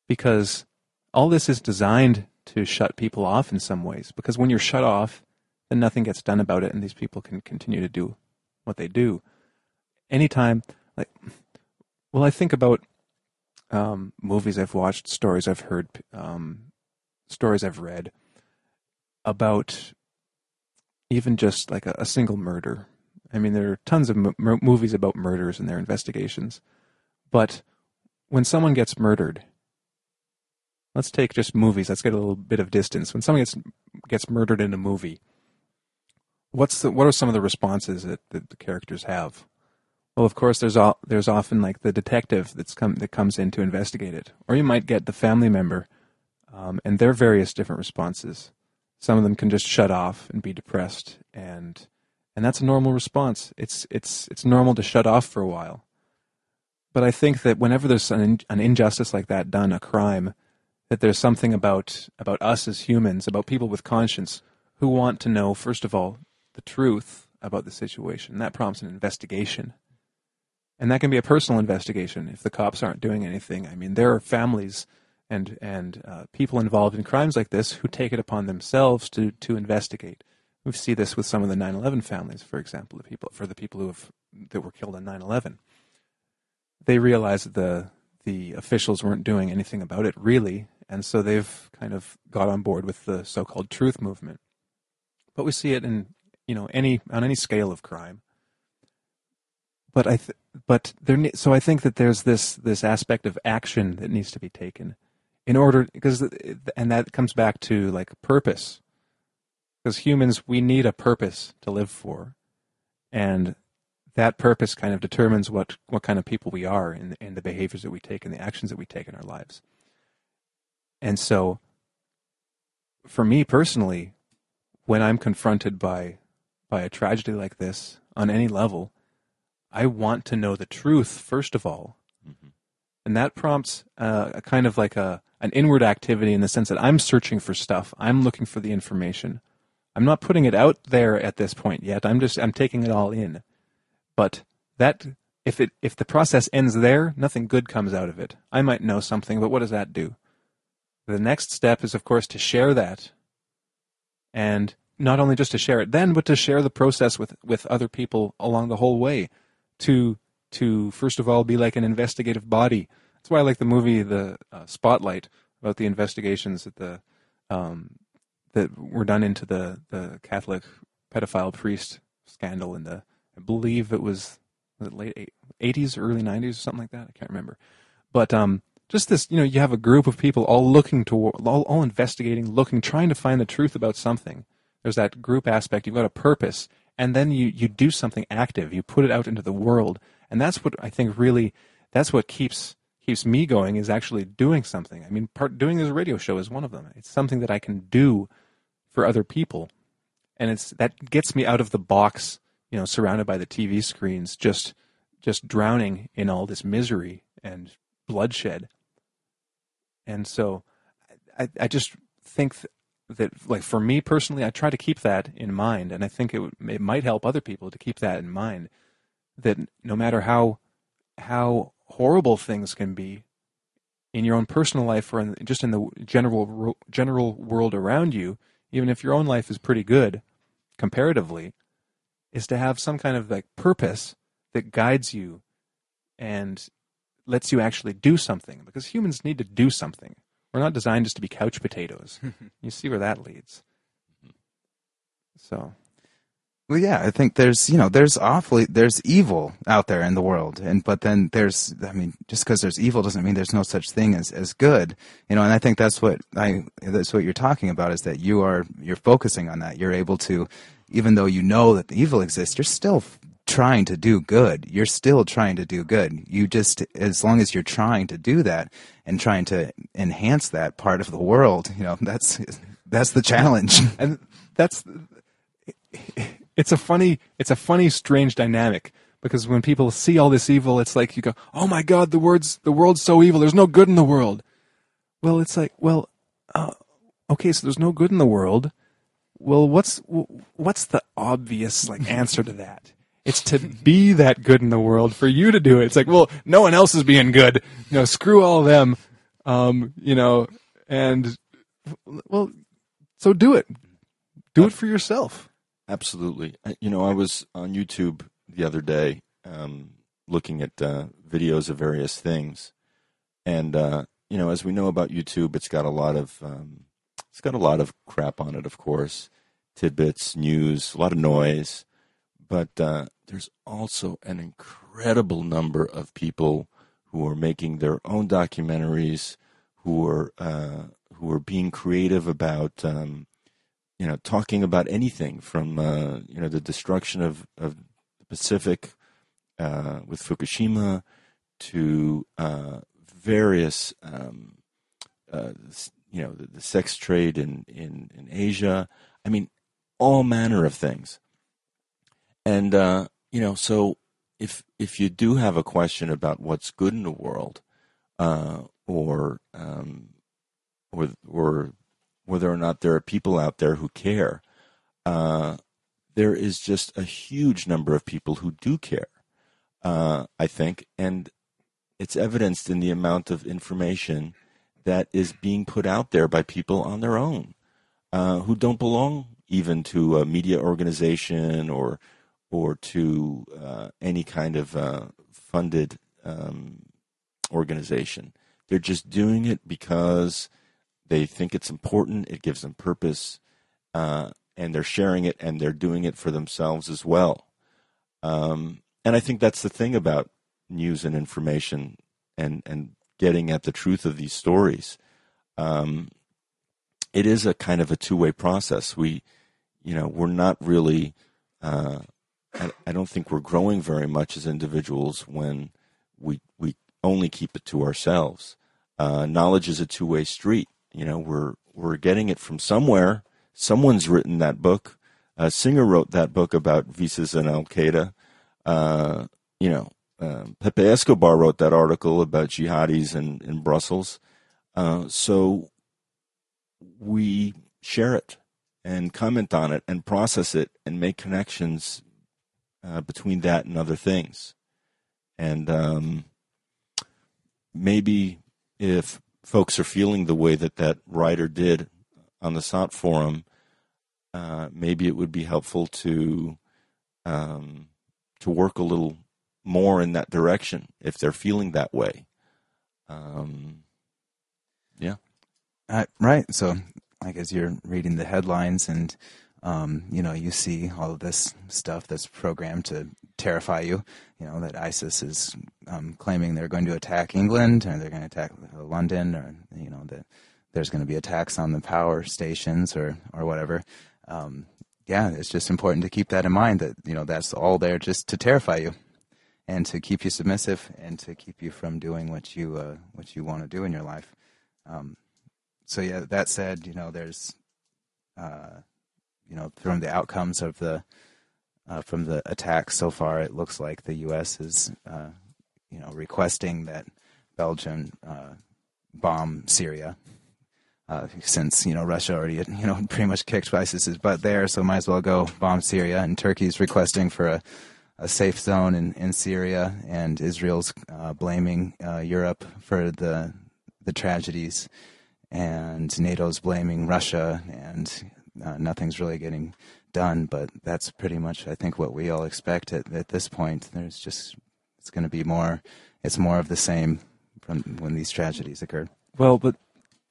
Because all this is designed to shut people off in some ways because when you're shut off, then nothing gets done about it, and these people can continue to do what they do. Anytime, like, well, I think about um, movies I've watched, stories I've heard, um, stories I've read about even just like a, a single murder. I mean, there are tons of m- movies about murders and their investigations, but when someone gets murdered, let's take just movies. Let's get a little bit of distance. When someone gets gets murdered in a movie, what's the what are some of the responses that, that the characters have? Well, of course, there's all, there's often like the detective that's come that comes in to investigate it, or you might get the family member, um, and their various different responses. Some of them can just shut off and be depressed, and and that's a normal response. It's it's it's normal to shut off for a while. But I think that whenever there's an, an injustice like that done, a crime, that there's something about about us as humans, about people with conscience, who want to know first of all the truth about the situation. That prompts an investigation, and that can be a personal investigation if the cops aren't doing anything. I mean, there are families and and uh, people involved in crimes like this who take it upon themselves to to investigate. We see this with some of the 9/11 families, for example, the people for the people who have that were killed on 9/11. They realize that the the officials weren't doing anything about it really, and so they've kind of got on board with the so-called truth movement. But we see it in you know any on any scale of crime. But I th- but there so I think that there's this this aspect of action that needs to be taken in order because and that comes back to like purpose because humans we need a purpose to live for and that purpose kind of determines what what kind of people we are in in the behaviors that we take and the actions that we take in our lives and so, for me personally, when I'm confronted by by a tragedy like this on any level, I want to know the truth first of all, mm-hmm. and that prompts uh, a kind of like a an inward activity in the sense that I'm searching for stuff. I'm looking for the information. I'm not putting it out there at this point yet. I'm just I'm taking it all in. But that if it if the process ends there, nothing good comes out of it. I might know something, but what does that do? The next step is, of course, to share that. And not only just to share it then, but to share the process with, with other people along the whole way. To, to, first of all, be like an investigative body. That's why I like the movie The uh, Spotlight, about the investigations that the um, that were done into the the Catholic pedophile priest scandal in the I believe it was, it late eighties, early nineties, or something like that. I can't remember, but um, just this, you know, you have a group of people all looking to, all, all investigating, looking, trying to find the truth about something. There's that group aspect. You've got a purpose, and then you you do something active. You put it out into the world, and that's what I think really that's what keeps keeps me going is actually doing something. I mean, part doing this radio show is one of them. It's something that I can do for other people, and it's that gets me out of the box. You know, surrounded by the TV screens, just just drowning in all this misery and bloodshed. And so, I I just think that like for me personally, I try to keep that in mind, and I think it it might help other people to keep that in mind. That no matter how how horrible things can be in your own personal life or in, just in the general general world around you, even if your own life is pretty good comparatively, is to have some kind of like purpose that guides you and lets you actually do something because humans need to do something. We're not designed just to be couch potatoes. [LAUGHS] you see where that leads. So well, yeah, I think there's you know there's awfully there's evil out there in the world, and but then there's I mean just because there's evil doesn't mean there's no such thing as as good, you know. And I think that's what I that's what you're talking about is that you are you're focusing on that. You're able to, even though you know that the evil exists, you're still trying to do good. You're still trying to do good. You just as long as you're trying to do that and trying to enhance that part of the world, you know that's that's the challenge. [LAUGHS] and that's it's a funny it's a funny strange dynamic because when people see all this evil it's like you go oh my god the words the world's so evil there's no good in the world well it's like well uh, okay so there's no good in the world well what's what's the obvious like [LAUGHS] answer to that it's to be that good in the world for you to do it. It's like well no one else is being good. You know screw all them. Um you know and well so do it. Do it for yourself. Absolutely. You know, I was on YouTube the other day um, looking at uh, videos of various things, and uh, you know, as we know about YouTube, it's got a lot of um, it's got a lot of crap on it, of course, tidbits, news, a lot of noise, but uh, there's also an incredible number of people who are making their own documentaries, who are uh, who are being creative about um, you know, talking about anything from uh, you know the destruction of of the Pacific uh, with Fukushima to uh, various um, uh, you know the, the, sex trade in, in in Asia. I mean, all manner of things. And uh, you know, so if if you do have a question about what's good in the world, uh, or um, or or whether or not there are people out there who care. Uh, there is just a huge number of people who do care, uh, I think, and it's evidenced in the amount of information that is being put out there by people on their own uh, who don't belong even to a media organization or or to uh, any kind of uh, funded um, organization. They're just doing it because they think it's important. It gives them purpose, uh, and they're sharing it and they're doing it for themselves as well. Um, and I think that's the thing about news and information and and getting at the truth of these stories. Um, it is a kind of a two way process. We, you know, we're not really. Uh, I, don't think we're growing very much as individuals when we we only keep it to ourselves. Uh, knowledge is a two way street you know we're we're getting it from somewhere. Someone's written that book. Singer wrote that book about visas and Al Qaeda. Uh, you know, um, Pepe Escobar wrote that article about jihadis in in Brussels. Uh, so we share it and comment on it and process it and make connections uh, between that and other things. And um, maybe if folks are feeling the way that that writer did on the SOTT forum, uh, maybe it would be helpful to um, to work a little more in that direction if they're feeling that way. Um, yeah. Uh, right. So, like as you're reading the headlines and um, you know you see all of this stuff that's programmed to terrify you. You know that ISIS is um, claiming they're going to attack England or they're going to attack London or you know that there's going to be attacks on the power stations or or whatever. Um, yeah, it's just important to keep that in mind that you know that's all there just to terrify you and to keep you submissive and to keep you from doing what you uh, what you want to do in your life. Um, so yeah, that said, you know, there's uh, you know from the outcomes of the uh, from the attacks so far, it looks like the U.S. is uh, you know requesting that Belgium uh, bomb Syria. Uh, since you know Russia already [LAUGHS] you know pretty much kicked ISIS's butt there, so might as well go bomb Syria. And Turkey's requesting for a a safe zone in, in Syria, and Israel's uh, blaming uh, Europe for the the tragedies, and NATO's blaming Russia, and uh, nothing's really getting done. But that's pretty much, I think, what we all expect at, at this point. There's just it's going to be more. It's more of the same from when these tragedies occurred. Well, but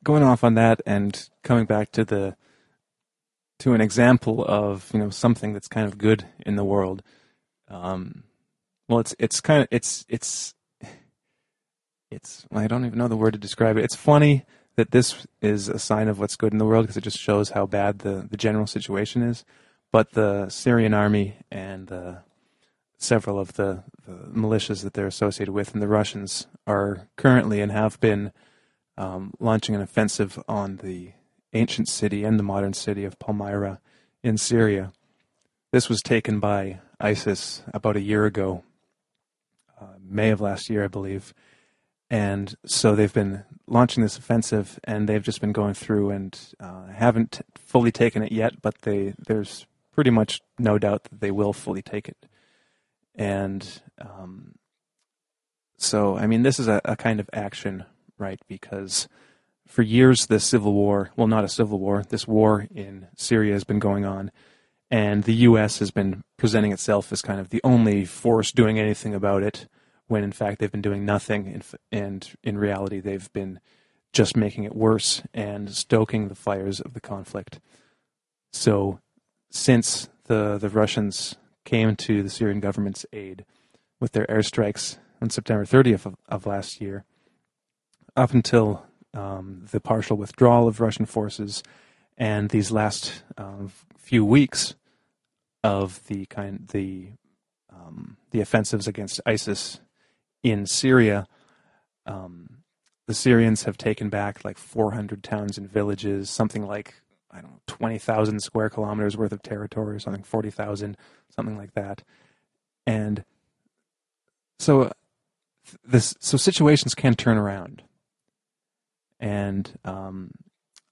going off on that and coming back to the to an example of you know something that's kind of good in the world um, well, it's it's kind of it's it's it's I don't even know the word to describe it. It's funny that this is a sign of what's good in the world because it just shows how bad the the general situation is. But the Syrian army and several of the, the militias that they're associated with and the Russians are currently and have been um, launching an offensive on the ancient city and the modern city of Palmyra in Syria. This was taken by ISIS about a year ago, uh, May of last year, I believe. And so they've been launching this offensive, and they've just been going through and uh, haven't fully taken it yet, but they there's pretty much no doubt that they will fully take it. And um, so, I mean, this is a, a kind of action, right? Because for years, this civil war, well, not a civil war, this war in Syria has been going on and the U.S. has been presenting itself as kind of the only force doing anything about it, when in fact they've been doing nothing, and in reality they've been just making it worse and stoking the fires of the conflict. So, since the the Russians came to the Syrian government's aid with their airstrikes on September 30th of, of last year, up until um, the partial withdrawal of Russian forces and these last uh, few weeks, of the kind the um, the offensives against ISIS in Syria, um, the Syrians have taken back like 400 towns and villages, something like I don't know 20,000 square kilometers worth of territory, or something 40,000, something like that, and so this so situations can turn around, and um,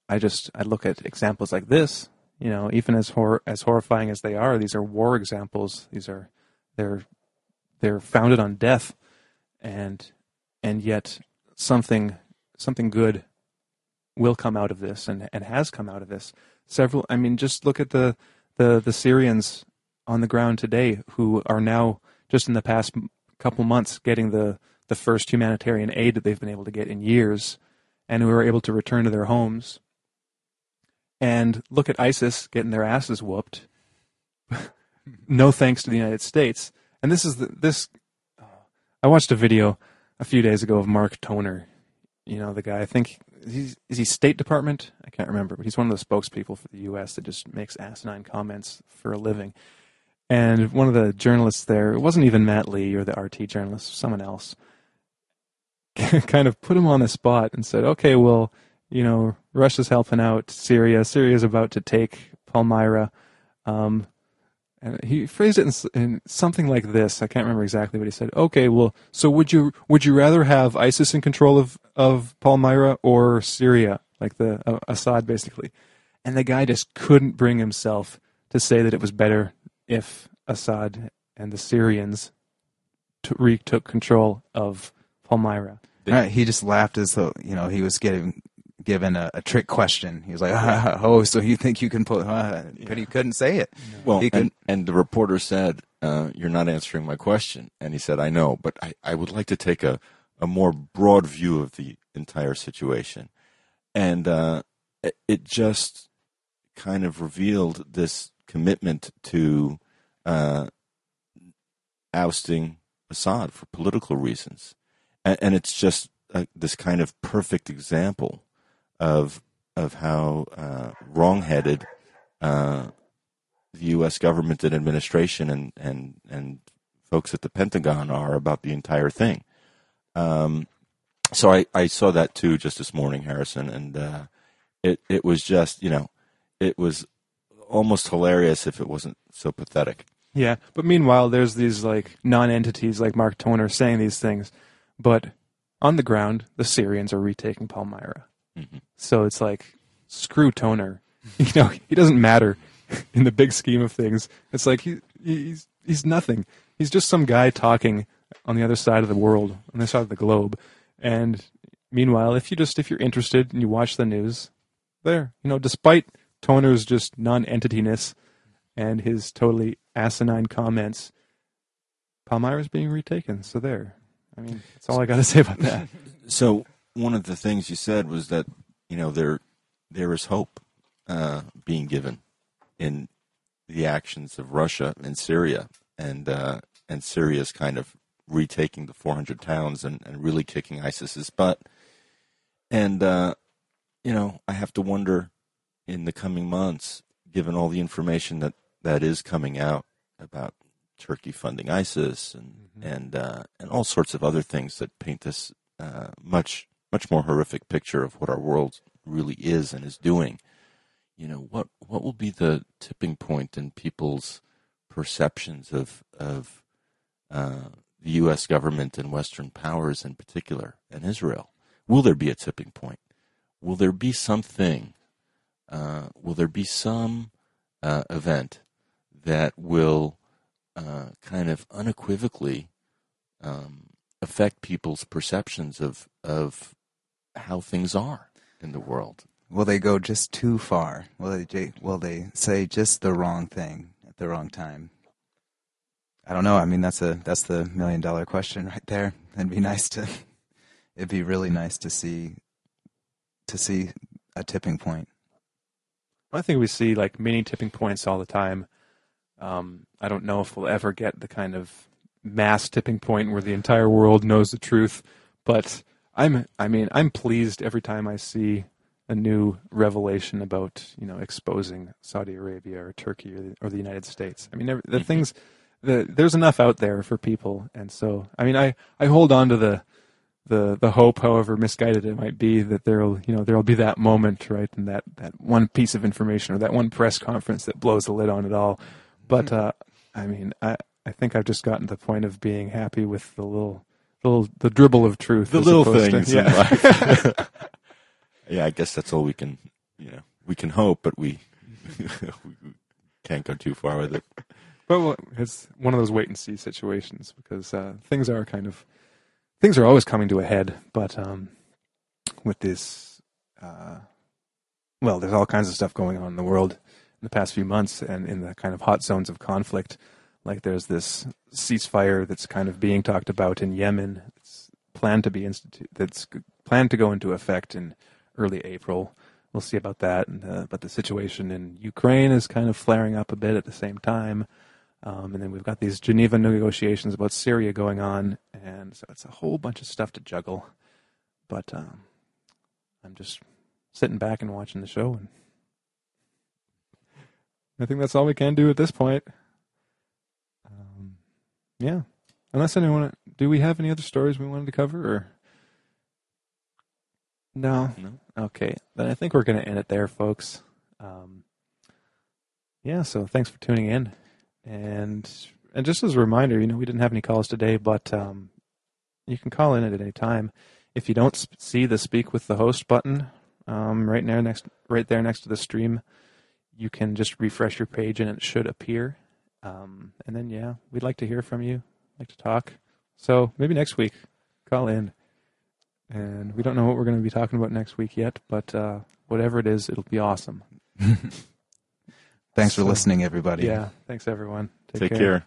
I just I look at examples like this you know, even as hor- as horrifying as they are, these are war examples. These are they're they're founded on death, and and yet something something good will come out of this, and and has come out of this. Several, I mean, just look at the the the Syrians on the ground today who are now just in the past couple months getting the the first humanitarian aid that they've been able to get in years, and who are able to return to their homes and look at ISIS getting their asses whooped. [LAUGHS] no thanks to the United States. And this is the, this. I watched a video a few days ago of Mark Toner. You know the guy. I think he's is he State Department? I can't remember, but he's one of the spokespeople for the U.S. that just makes asinine comments for a living. And one of the journalists there, it wasn't even Matt Lee or the RT journalist, someone else, [LAUGHS] kind of put him on the spot and said, "Okay, well." you know, Russia's helping out Syria. Syria's about to take Palmyra. Um, and he phrased it in, in, something like this. I can't remember exactly what he said. Okay, well, so would you would you rather have ISIS in control of of Palmyra or Syria, like the uh, Assad, basically? And the guy just couldn't bring himself to say that it was better if Assad and the Syrians t- retook control of Palmyra. Right, he just laughed as though you know he was getting given a, a, trick question. He was like, [LAUGHS] "Oh, so you think you can put?" Uh, [LAUGHS] but he couldn't say it. Well, and, and, the reporter said, uh, "You're not answering my question." And he said, "I know, but I, I would like to take a, a more broad view of the entire situation." and uh, it, it just kind of revealed this commitment to uh, ousting Assad for political reasons, and, and it's just uh, this kind of perfect example of of how uh, wrongheaded uh, the U.S. government and administration and and and folks at the Pentagon are about the entire thing. Um, so I, I saw that too just this morning, Harrison, and uh, it it was just you know it was almost hilarious if it wasn't so pathetic. Yeah, but meanwhile, there's these like non-entities like Mark Toner saying these things, but on the ground, the Syrians are retaking Palmyra. Mm-hmm. So it's like screw Toner. [LAUGHS] You know, he doesn't matter [LAUGHS] in the big scheme of things. It's like he he's he's nothing. He's just some guy talking on the other side of the world, on the side of the globe. And meanwhile, if you just if you're interested and you watch the news, there, you know, despite Toner's just non-entityness and his totally asinine comments, Palmyra's being retaken. So there. I mean, that's all I got to say about that. [LAUGHS] So one of the things you said was that you know there there is hope uh, being given in the actions of Russia and Syria, and uh, and Syria's kind of retaking the 400 towns and, and really kicking ISIS's butt. And uh, you know, I have to wonder in the coming months, given all the information that that is coming out about Turkey funding ISIS and mm-hmm. and uh, and all sorts of other things that paint this uh, much much more horrific picture of what our world really is and is doing. You know what what will be the tipping point in people's perceptions of of uh, the U.S. government and Western powers in particular, and Israel? Will there be a tipping point? Will there be something? Uh, will there be some uh, event that will uh, kind of unequivocally um, affect people's perceptions of of how things are in the world? Will they go just too far? Will they will they say just the wrong thing at the wrong time? I don't know. I mean, that's a that's the million dollar question right there. It'd be nice to, it'd be really nice to see, to see a tipping point. I think we see like mini tipping points all the time. Um, I don't know if we'll ever get the kind of mass tipping point where the entire world knows the truth, but I'm I mean I'm pleased every time I see a new revelation about you know exposing Saudi Arabia or Turkey or the, or the United States. I mean the mm-hmm. things the, there's enough out there for people, and so I mean, I, I hold on to the the the hope, however misguided it might be, that there'll you know there'll be that moment, right, and that that one piece of information or that one press conference that blows the lid on it all. But mm-hmm. uh, I mean, I I think I've just gotten to the point of being happy with the little little the dribble of truth, the little things to, yeah. in life. [LAUGHS] yeah, I guess that's all we can you know we can hope, but we [LAUGHS] we can't go too far with it. But it's one of those wait and see situations because uh, things are kind of things are always coming to a head. But um, with this, uh, well, there's all kinds of stuff going on in the world in the past few months, and in the kind of hot zones of conflict. Like there's this ceasefire that's kind of being talked about in Yemen. It's planned to be institute. That's planned to go into effect in early April. We'll see about that. And, uh, but the situation in Ukraine is kind of flaring up a bit at the same time. Um, and then we've got these Geneva negotiations about Syria going on, and so it's a whole bunch of stuff to juggle. But um, I'm just sitting back and watching the show, and I think that's all we can do at this point. Yeah, unless anyone, do we have any other stories we wanted to cover, or no? No. Okay, then I think we're going to end it there, folks. Um, yeah, so thanks for tuning in. And and just as a reminder, you know, we didn't have any calls today, but um, you can call in at any time. If you don't sp- see the speak with the host button um, right there next right there next to the stream, you can just refresh your page and it should appear. Um, and then yeah, we'd like to hear from you, like to talk. So maybe next week, call in. And we don't know what we're going to be talking about next week yet, but uh, whatever it is, it'll be awesome. [LAUGHS] Thanks for listening, everybody. Yeah. Thanks, everyone. Take, Take care. care.